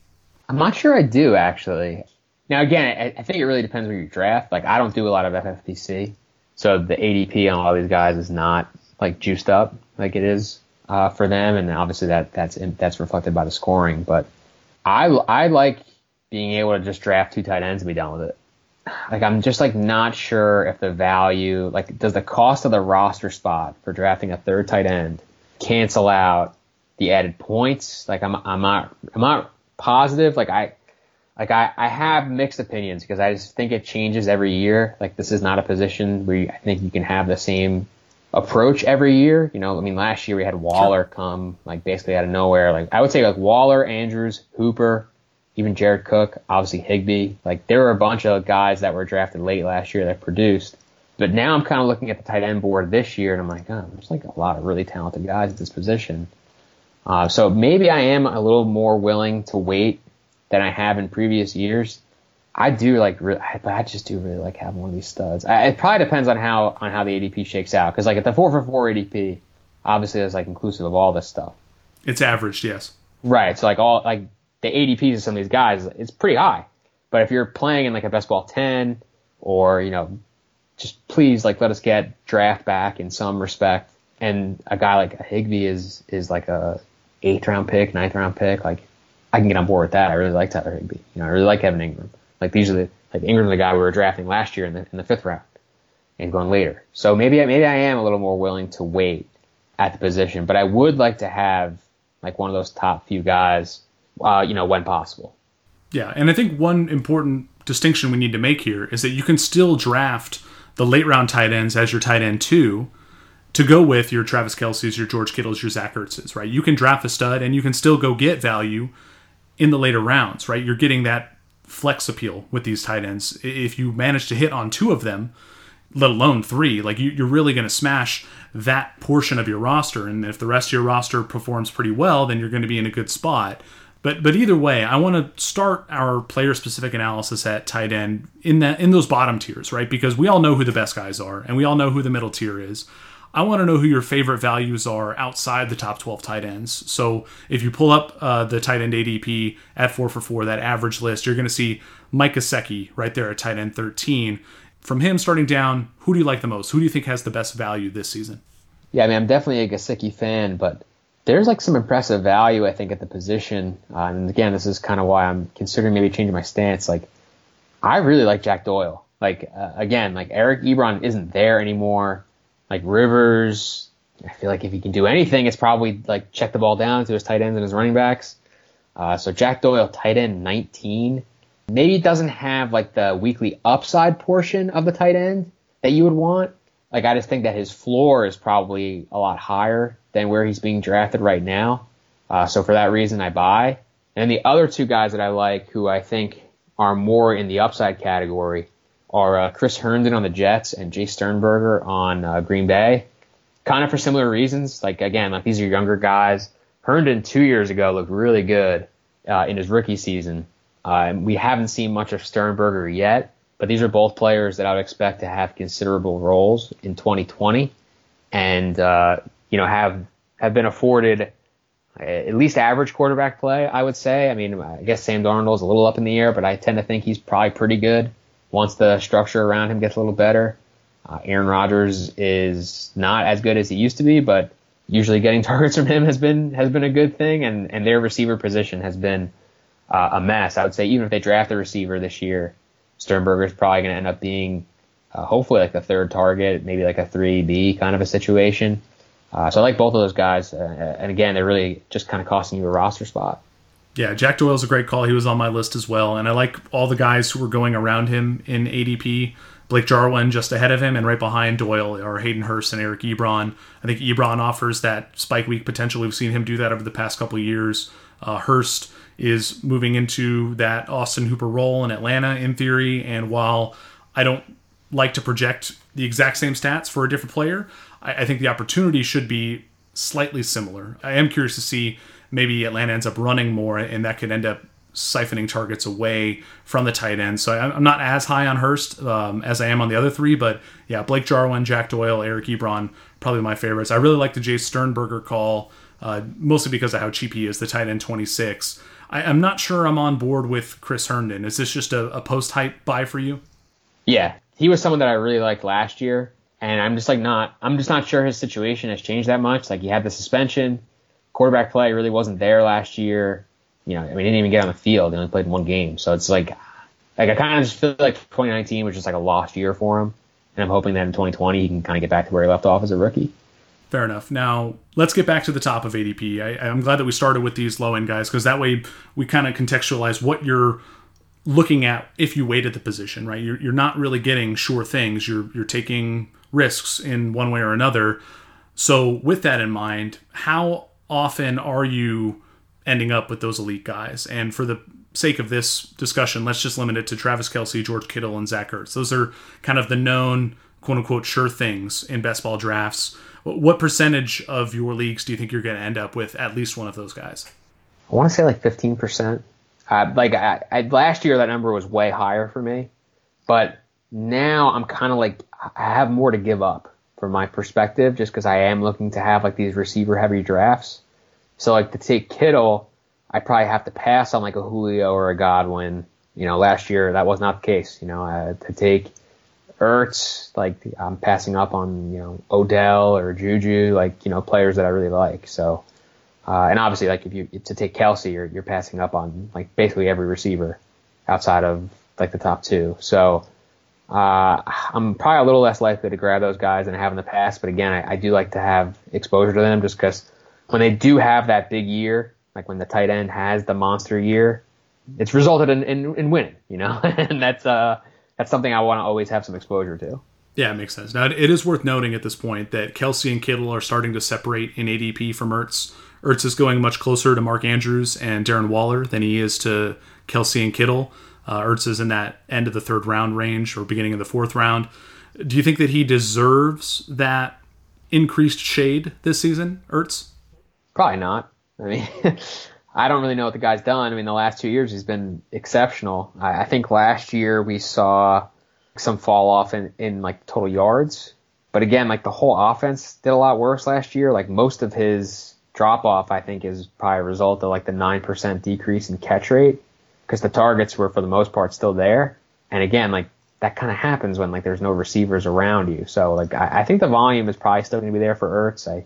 I'm not sure I do actually. Now, again, I, think it really depends where you draft. Like, I don't do a lot of FFPC, so the ADP on all these guys is not like juiced up like it is uh, for them, and obviously that that's that's reflected by the scoring. But I I like being able to just draft two tight ends and be done with it like I'm just like not sure if the value like does the cost of the roster spot for drafting a third tight end cancel out the added points? Like I'm I'm not I'm not positive. Like I like I, I have mixed opinions because I just think it changes every year. Like this is not a position where you, I think you can have the same approach every year. You know, I mean last year we had Waller come like basically out of nowhere. Like I would say like Waller, Andrews, Hooper, even Jared Cook, obviously Higbee. Like there were a bunch of guys that were drafted late last year that produced. But now I'm kind of looking at the tight end board this year, and I'm like, oh, there's like a lot of really talented guys at this position. Uh, so maybe I am a little more willing to wait than I have in previous years. I do like, but I just do really like having one of these studs. I, it probably depends on how on how the ADP shakes out, because like at the four for four ADP, obviously that's like inclusive of all this stuff. It's averaged, yes. Right. So like all like the ADPs of some of these guys is pretty high. But if you're playing in like a best ball 10 or, you know, just please like let us get draft back in some respect. And a guy like a Higbee is, is like a eighth round pick, ninth round pick. Like I can get on board with that. I really like Tyler Higbee. You know, I really like Evan Engram. Like these are the, like Engram's the guy we were drafting last year in the, in the fifth round and going later. So maybe, maybe I am a little more willing to wait at the position, but I would like to have like one of those top few guys uh, you know, when possible. Yeah, and I think one important distinction we need to make here is that you can still draft the late round tight ends as your tight end two to go with your Travis Kelce's, your George Kittle's, your Zach Ertz's, right? You can draft a stud and you can still go get value in the later rounds, right? You're getting that flex appeal with these tight ends. If you manage to hit on two of them, let alone three, like you, are really going to smash that portion of your roster. And if the rest of your roster performs pretty well, then you're going to be in a good spot. But but either way, I want to start our player specific analysis at tight end in that in those bottom tiers, right? Because we all know who the best guys are, and we all know who the middle tier is. I want to know who your favorite values are outside the top 12 tight ends. So if you pull up uh, the tight end ADP at four for four, that average list, you're going to see Mike Gesicki right there at tight end 13. From him starting down, who do you like the most? Who do you think has the best value this season? Yeah, I mean, I'm definitely a Gesicki fan, but there's like some impressive value, I think, at the position. Uh, and again, this is kind of why I'm considering maybe changing my stance. Like, I really like Jack Doyle. Like, uh, again, like Eric Ebron isn't there anymore. Like Rivers, I feel like if he can do anything, it's probably like check the ball down to his tight ends and his running backs. Uh, so Jack Doyle, tight end 19. Maybe doesn't have like the weekly upside portion of the tight end that you would want. Like I just think that his floor is probably a lot higher than where he's being drafted right now. Uh, so for that reason, I buy. And the other two guys that I like, who I think are more in the upside category, are uh, Chris Herndon on the Jets and Jace Sternberger on uh, Green Bay. Kind of for similar reasons. Like again, like these are younger guys. Herndon two years ago looked really good uh, in his rookie season. Uh, we haven't seen much of Sternberger yet, but these are both players that I would expect to have considerable roles in 2020. And uh, you know, have have been afforded at least average quarterback play, I would say. I mean, I guess Sam Darnold's a little up in the air, but I tend to think he's probably pretty good once the structure around him gets a little better. Uh, Aaron Rodgers is not as good as he used to be, but usually getting targets from him has been has been a good thing, and and their receiver position has been uh, a mess. I would say even if they draft a receiver this year, Sternberger is probably going to end up being uh, hopefully like the third target, maybe like a three B kind of a situation. Uh, so I like both of those guys, uh, and again, they're really just kind of costing you a roster spot. Yeah, Jack Doyle's a great call. He was on my list as well, and I like all the guys who were going around him in ADP. Blake Jarwin just ahead of him, and right behind Doyle are Hayden Hurst and Eric Ebron. I think Ebron offers that spike week potential. We've seen him do that over the past couple years. Uh, Hurst is moving into that Austin Hooper role in Atlanta in theory, and while I don't like to project the exact same stats for a different player, I, I think the opportunity should be slightly similar. I am curious to see maybe Atlanta ends up running more, and that could end up siphoning targets away from the tight end. So I'm not as high on Hurst um, as I am on the other three, but yeah, Blake Jarwin, Jack Doyle, Eric Ebron, probably my favorites. I really like the Jace Sternberger call, uh, mostly because of how cheap he is, the tight end 26. I, am not sure I'm on board with Chris Herndon. Is this just a, a post hype buy for you? Yeah, he was someone that I really liked last year, and I'm just like not. I'm just not sure his situation has changed that much. Like he had the suspension, quarterback play really wasn't there last year you know, I mean, he didn't even get on the field. He only played one game. So it's like, like I kind of just feel like 2019 was just like a lost year for him. And I'm hoping that in 2020 he can kind of get back to where he left off as a rookie. Fair enough. Now let's get back to the top of ADP. I, am glad that we started with these low end guys because that way we kind of contextualize what you're looking at if you wait at the position, right? You're, you're not really getting sure things. You're you're taking risks in one way or another. So with that in mind, how often are you ending up with those elite guys. And for the sake of this discussion, let's just limit it to Travis Kelce, George Kittle, and Zach Ertz. Those are kind of the known quote unquote sure things in best ball drafts. What percentage of your leagues do you think you're going to end up with at least one of those guys? I want to say like 15%. Uh, like I, I, last year, that number was way higher for me, but now I'm kind of like I have more to give up from my perspective, just because I am looking to have like these receiver heavy drafts. So like to take Kittle, I probably have to pass on like a Julio or a Godwin. You know, last year that was not the case. You know, uh, to take Ertz, like I'm passing up on you know Odell or Juju, like you know players that I really like. So, uh, and obviously like if you to take Kelce, you're you're passing up on like basically every receiver outside of like the top two. So. Uh, I'm probably a little less likely to grab those guys than I have in the past, but again, I, I do like to have exposure to them just because when they do have that big year, like when the tight end has the monster year, it's resulted in, in, in winning, you know, and that's uh that's something I want to always have some exposure to. Yeah, it makes sense. Now it is worth noting at this point that Kelce and Kittle are starting to separate in ADP from Ertz. Ertz is going much closer to Mark Andrews and Darren Waller than he is to Kelce and Kittle. Uh, Ertz is in that end of the third round range or beginning of the fourth round. Do you think that he deserves that increased shade this season, Ertz? Probably not. I mean, I don't really know what the guy's done. I mean, the last two years he's been exceptional. I, I think last year we saw some fall off in, in like total yards. But again, like the whole offense did a lot worse last year. Like most of his drop off, I think, is probably a result of like the 9% decrease in catch rate because the targets were for the most part still there. And again, like that kind of happens when like there's no receivers around you. So like I, I think the volume is probably still going to be there for Ertz. I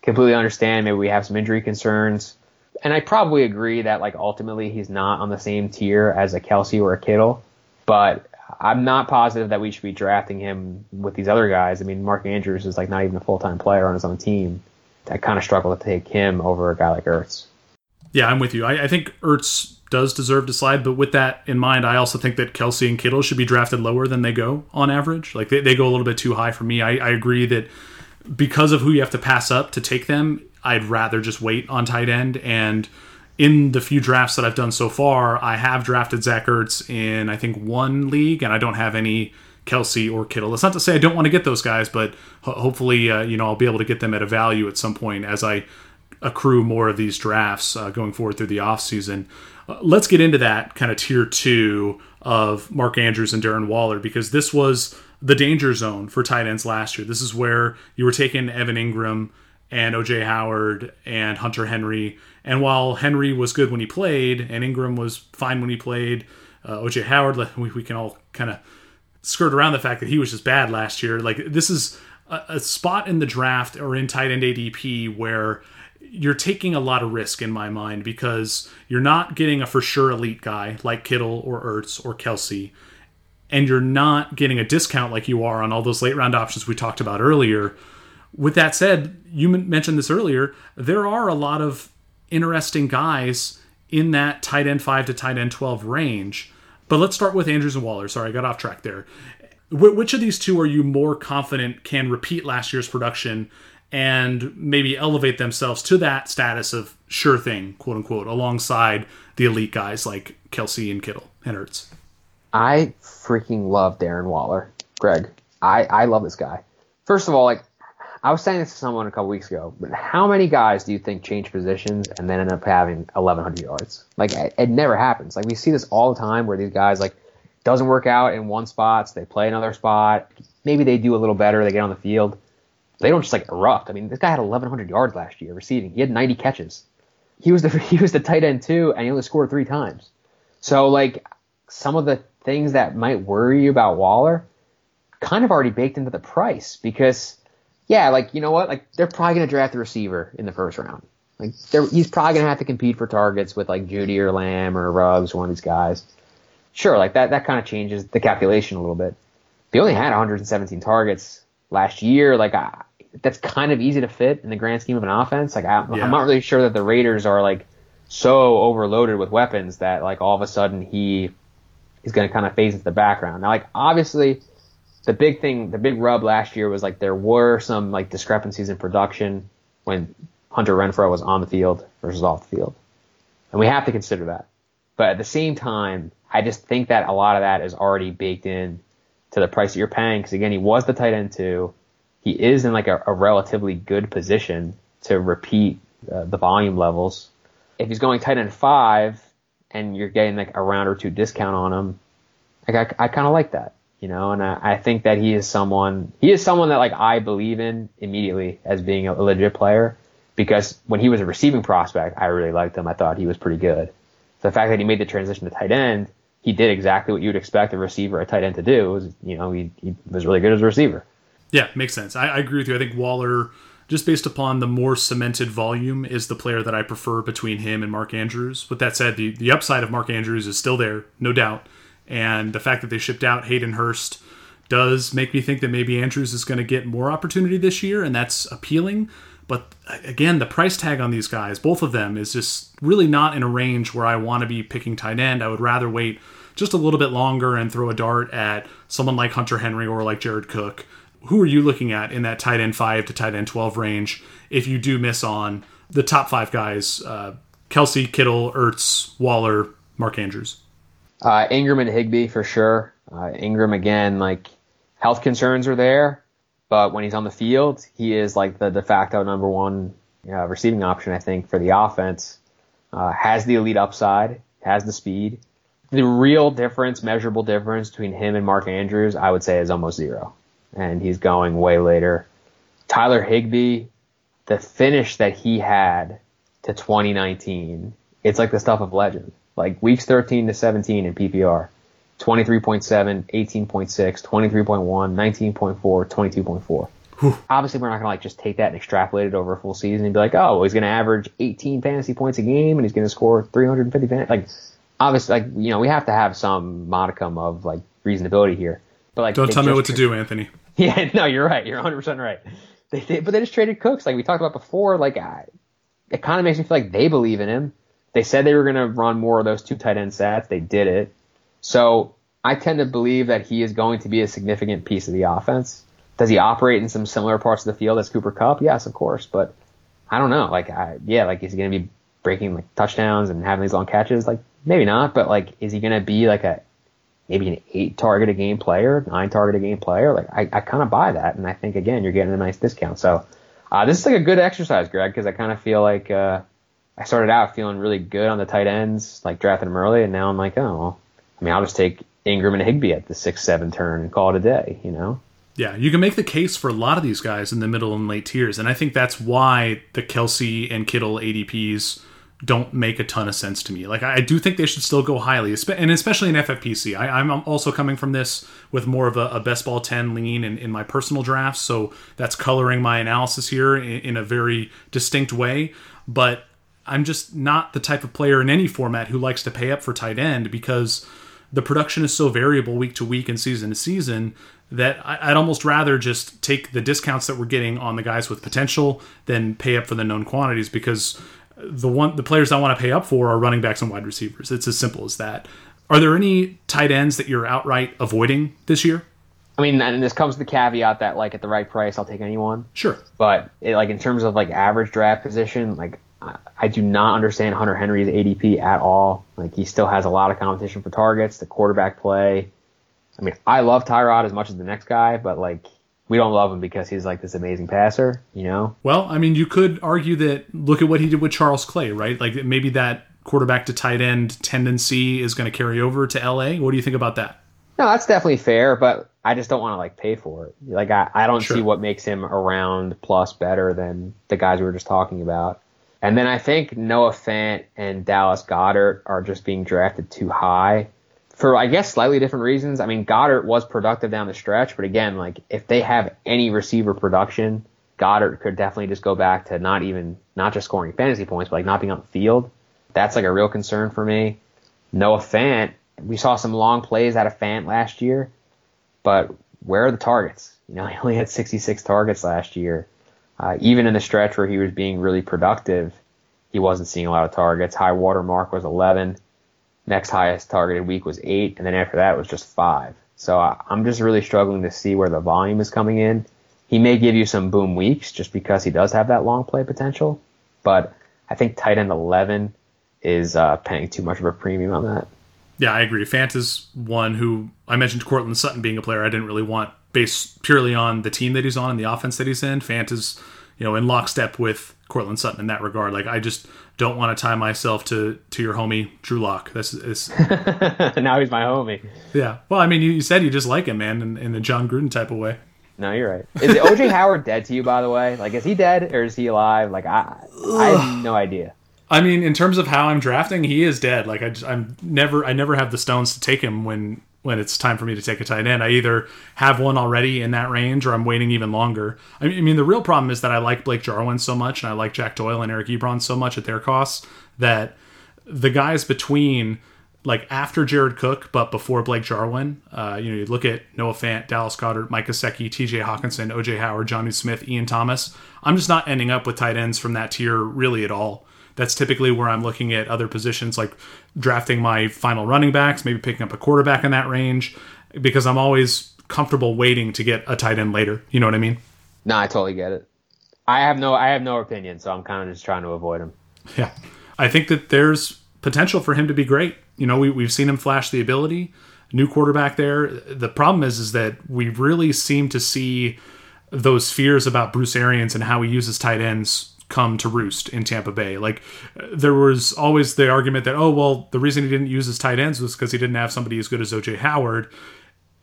completely understand. Maybe we have some injury concerns. And I probably agree that like ultimately he's not on the same tier as a Kelce or a Kittle, but I'm not positive that we should be drafting him with these other guys. I mean, Mark Andrews is like not even a full time player on his own team. I kind of struggle to take him over a guy like Ertz. Yeah, I'm with you. I, I think Ertz does deserve to slide, but with that in mind, I also think that Kelce and Kittle should be drafted lower than they go on average. Like they, they go a little bit too high for me. I, I agree that because of who you have to pass up to take them, I'd rather just wait on tight end. And in the few drafts that I've done so far, I have drafted Zach Ertz in I think one league, and I don't have any Kelce or Kittle. That's not to say I don't want to get those guys, but ho- hopefully, uh, you know, I'll be able to get them at a value at some point as I accrue more of these drafts uh, going forward through the offseason. Uh, let's get into that kind of tier two of Mark Andrews and Darren Waller because this was the danger zone for tight ends last year. This is where you were taking Evan Engram and OJ Howard and Hunter Henry. And while Henry was good when he played and Engram was fine when he played, uh, OJ Howard, we, we can all kind of skirt around the fact that he was just bad last year. Like this is a, a spot in the draft or in tight end ADP where you're taking a lot of risk in my mind because you're not getting a for sure elite guy like Kittle or Ertz or Kelce, and you're not getting a discount like you are on all those late round options we talked about earlier. With that said, you mentioned this earlier, there are a lot of interesting guys in that tight end 5 to tight end 12 range. But let's start with Andrews and Waller. Sorry, I got off track there. Wh- which of these two are you more confident can repeat last year's production and maybe elevate themselves to that status of sure thing, quote unquote, alongside the elite guys like Kelce and Kittle and Ertz? I freaking love Darren Waller, Greg. I, I love this guy. First of all, like I was saying this to someone a couple weeks ago, but how many guys do you think change positions and then end up having 1,100 yards? Like it, it never happens. Like we see this all the time where these guys like doesn't work out in one spot, so they play another spot. Maybe they do a little better, they get on the field. They don't just like erupt. I mean, this guy had 1,100 yards last year receiving. He had 90 catches. He was the he was the tight end too, and he only scored three times. So like some of the things that might worry you about Waller, kind of already baked into the price because yeah, like you know what, like they're probably gonna draft a receiver in the first round. Like he's probably gonna have to compete for targets with like Jeudy or Lamb or Ruggs, one of these guys. Sure, like that that kind of changes the calculation a little bit. They only had 117 targets last year. Like I, that's kind of easy to fit in the grand scheme of an offense. Like I, yeah. I'm not really sure that the Raiders are like so overloaded with weapons that like all of a sudden he is going to kind of phase into the background. Now, like obviously the big thing, the big rub last year was like there were some like discrepancies in production when Hunter Renfrow was on the field versus off the field. And we have to consider that. But at the same time, I just think that a lot of that is already baked in to the price that you're paying. Because again, he was the tight end too. He is in like a, a relatively good position to repeat uh, the volume levels. If he's going tight end five and you're getting like a round or two discount on him, like I, I kind of like that you know, and I, I, think that he is someone, he is someone that like I believe in immediately as being a legit player because when he was a receiving prospect, I really liked him. I thought he was pretty good. So the fact that he made the transition to tight end, he did exactly what you'd expect a receiver, a tight end to do. Was, you know, he, he was really good as a receiver. Yeah, makes sense. I, I agree with you. I think Waller, just based upon the more cemented volume, is the player that I prefer between him and Mark Andrews. With that said, the, the upside of Mark Andrews is still there, no doubt. And the fact that they shipped out Hayden Hurst does make me think that maybe Andrews is going to get more opportunity this year, and that's appealing. But again, the price tag on these guys, both of them, is just really not in a range where I want to be picking tight end. I would rather wait just a little bit longer and throw a dart at someone like Hunter Henry or like Jared Cook. Who are you looking at in that tight end 5 to tight end 12 range if you do miss on the top five guys uh, Kelce, Kittle, Ertz, Waller, Mark Andrews? Uh, Engram and Higbee for sure. Uh, Engram again, like health concerns are there, but when he's on the field, he is like the de facto number one uh, receiving option, I think, for the offense. Uh, has the elite upside, has the speed. The real difference, measurable difference between him and Mark Andrews, I would say, is almost zero, and he's going way later. Tyler Higbee, the finish that he had to 2019, it's like the stuff of legend like weeks 13 to 17 in PPR. 23.7, 18.6, 23.1, 19.4, 22.4. Obviously, we're not going to like just take that and extrapolate it over a full season and be like, oh, well, he's going to average 18 fantasy points a game and he's going to score 350 fan-. like obviously like you know we have to have some modicum of like reasonability here. But like, don't tell me what tra- to do, Anthony. Yeah, no, you're right. You're 100 percent right. They, they, but they just traded Cooks, like we talked about before. Like, I, it kind of makes me feel like they believe in him. They said they were going to run more of those two tight end sets. They did it. So I tend to believe that he is going to be a significant piece of the offense. Does he operate in some similar parts of the field as Cooper Kupp? Yes, of course. But I don't know. Like, I, yeah, like is he going to be breaking like touchdowns and having these long catches? Like, maybe not. But like, is he going to be like a maybe an eight target a game player, nine target a game player? Like, I, I kind of buy that, and I think again you're getting a nice discount. So uh, this is like a good exercise, Greg, because I kind of feel like. Uh, I started out feeling really good on the tight ends, like drafting them early, and now I'm like, oh, I mean, I'll just take Engram and Higbee at the six, seven turn and call it a day, you know? Yeah, you can make the case for a lot of these guys in the middle and late tiers, and I think that's why the Kelce and Kittle ADPs don't make a ton of sense to me. Like I do think they should still go highly, and especially in FFPC. I, am also coming from this with more of a, a best ball ten lean in, in, my personal drafts, so that's coloring my analysis here in, in a very distinct way. But I'm just not the type of player in any format who likes to pay up for tight end because the production is so variable week to week and season to season that I'd almost rather just take the discounts that we're getting on the guys with potential than pay up for the known quantities because the one the players I want to pay up for are running backs and wide receivers. It's as simple as that. Are there any tight ends that you're outright avoiding this year? I mean, and this comes with the caveat that like at the right price, I'll take anyone. Sure. But it, like in terms of like average draft position, like I, do not understand Hunter Henry's ADP at all. Like he still has a lot of competition for targets, the quarterback play. I mean, I love Tyrod as much as the next guy, but like we don't love him because he's like this amazing passer, you know? Well, I mean, you could argue that look at what he did with Charles Clay, right? Like maybe that quarterback to tight end tendency is going to carry over to LA. What do you think about that? No, that's definitely fair, but I just don't want to like pay for it. Like I, I don't Sure. see what makes him around plus better than the guys we were just talking about. And then I think Noah Fant and Dallas Goedert are just being drafted too high for I guess slightly different reasons. I mean Goedert was productive down the stretch, but again, like if they have any receiver production, Goedert could definitely just go back to not even not just scoring fantasy points, but like not being on the field. That's like a real concern for me. Noah Fant, we saw some long plays out of Fant last year, but where are the targets? You know, he only had 66 targets last year. Uh, even in the stretch where he was being really productive, he wasn't seeing a lot of targets. High water mark was 11. Next highest targeted week was eight, and then after that was just five. So I, I'm just really struggling to see where the volume is coming in. He may give you some boom weeks just because he does have that long play potential, but I think tight end 11 is uh, paying too much of a premium on that. Yeah, I agree. Fant is one who I mentioned Courtland Sutton being a player I didn't really want based purely on the team that he's on and the offense that he's in. Fant is, you know, in lockstep with Courtland Sutton in that regard. Like I just don't want to tie myself to to your homie Drew Lock. This is now he's my homie. yeah. Well, I mean, you, you said you just like him, man, in, in the Jon Gruden type of way. No, you're right. Is OJ Howard dead to you, by the way? Like, is he dead or is he alive? Like, I, I have no idea. I mean, in terms of how I'm drafting, he is dead. Like I, just, I'm never, I never have the stones to take him when when it's time for me to take a tight end. I either have one already in that range, or I'm waiting even longer. I mean, the real problem is that I like Blake Jarwin so much, and I like Jack Doyle and Eric Ebron so much at their costs that the guys between like after Jared Cook, but before Blake Jarwin, uh, you know, you look at Noah Fant, Dallas Goedert, Mike Gesicki, T.J. Hockenson, O.J. Howard, Jonnu Smith, Ian Thomas. I'm just not ending up with tight ends from that tier really at all. That's typically where I'm looking at other positions, like drafting my final running backs, maybe picking up a quarterback in that range, because I'm always comfortable waiting to get a tight end later. You know what I mean? No, I totally get it. I have no, I have no opinion, so I'm kind of just trying to avoid him. Yeah. I think that there's potential for him to be great. You know, we, we've seen him flash the ability. New quarterback there. The problem is, is that we really seem to see those fears about Bruce Arians and how he uses tight ends come to roost in Tampa Bay. Like there was always the argument that, oh, well, the reason he didn't use his tight ends was because he didn't have somebody as good as OJ Howard.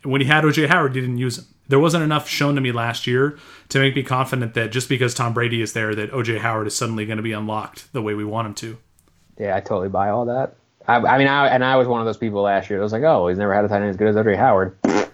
When he had OJ Howard, he didn't use him. There wasn't enough shown to me last year to make me confident that just because Tom Brady is there, that OJ Howard is suddenly going to be unlocked the way we want him to. Yeah, I totally buy all that. I, I mean, I, and I was one of those people last year that was like, oh, he's never had a tight end as good as OJ Howard.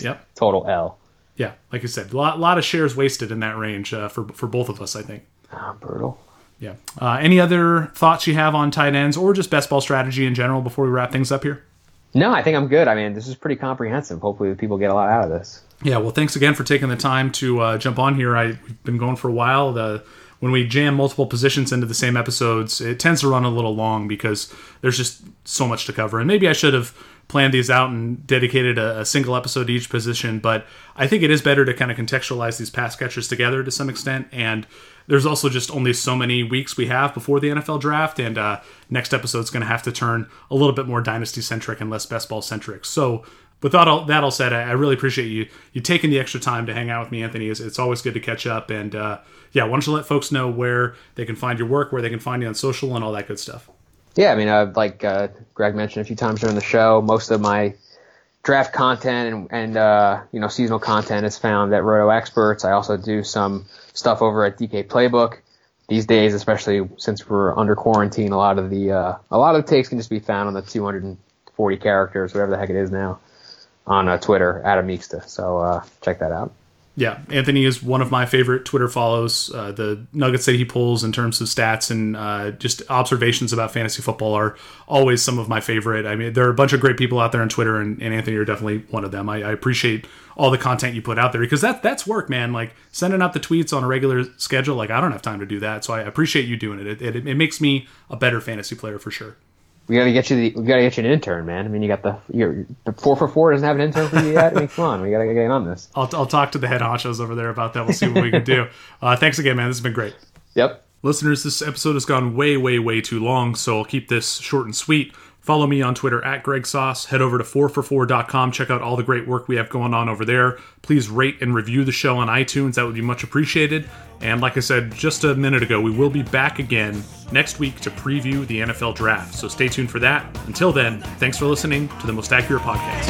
Yep. Total L. Yeah, like I said, a lot, lot of shares wasted in that range uh, for for both of us, I think. Ah, brutal. Yeah. Uh, any other thoughts you have on tight ends or just best ball strategy in general before we wrap things up here? No, I think I'm good. I mean, this is pretty comprehensive. Hopefully, people get a lot out of this. Yeah. Well, thanks again for taking the time to uh, jump on here. I, we've been going for a while. The when we jam multiple positions into the same episodes, it tends to run a little long because there's just so much to cover. And maybe I should have planned these out and dedicated a, a single episode to each position, but I think it is better to kind of contextualize these pass catchers together to some extent. And there's also just only so many weeks we have before the NFL draft, and uh, next episode's going to have to turn a little bit more dynasty centric and less best ball centric. So, with that all, that all said, I, I really appreciate you you taking the extra time to hang out with me, Anthony. It's, it's always good to catch up, and uh, yeah, why don't you let folks know where they can find your work, where they can find you on social, and all that good stuff. Yeah, I mean, uh, like uh, Greg mentioned a few times during the show, most of my draft content and, and uh, you know seasonal content is found at Roto Experts. I also do some stuff over at DK Playbook. These days, especially since we're under quarantine, a lot of the uh, a lot of the takes can just be found on the 240 characters, whatever the heck it is now, on uh, Twitter, Adam Meeksta. So uh, check that out. Yeah, Anthony is one of my favorite Twitter follows. Uh, the nuggets that he pulls in terms of stats and uh, just observations about fantasy football are always some of my favorite. I mean, there are a bunch of great people out there on Twitter, and, and Anthony, you're definitely one of them. I, I appreciate all the content you put out there because that that's work, man. Like sending out the tweets on a regular schedule, like I don't have time to do that. So I appreciate you doing it. It, it, it makes me a better fantasy player for sure. We gotta get you the. We gotta get you an intern, man. I mean, you got the. You're, four for four doesn't have an intern for you yet. I mean, come on, we gotta get on this. I'll, I'll talk to the head honchos over there about that. We'll see what we can do. Uh, thanks again, man. This has been great. Yep. Listeners, this episode has gone way, way, way too long, so I'll keep this short and sweet. Follow me on Twitter at Greg Sauce. Head over to 4for4.com. Check out all the great work we have going on over there. Please rate and review the show on iTunes. That would be much appreciated. And like I said just a minute ago, we will be back again next week to preview the NFL draft. So stay tuned for that. Until then, thanks for listening to the most accurate podcast.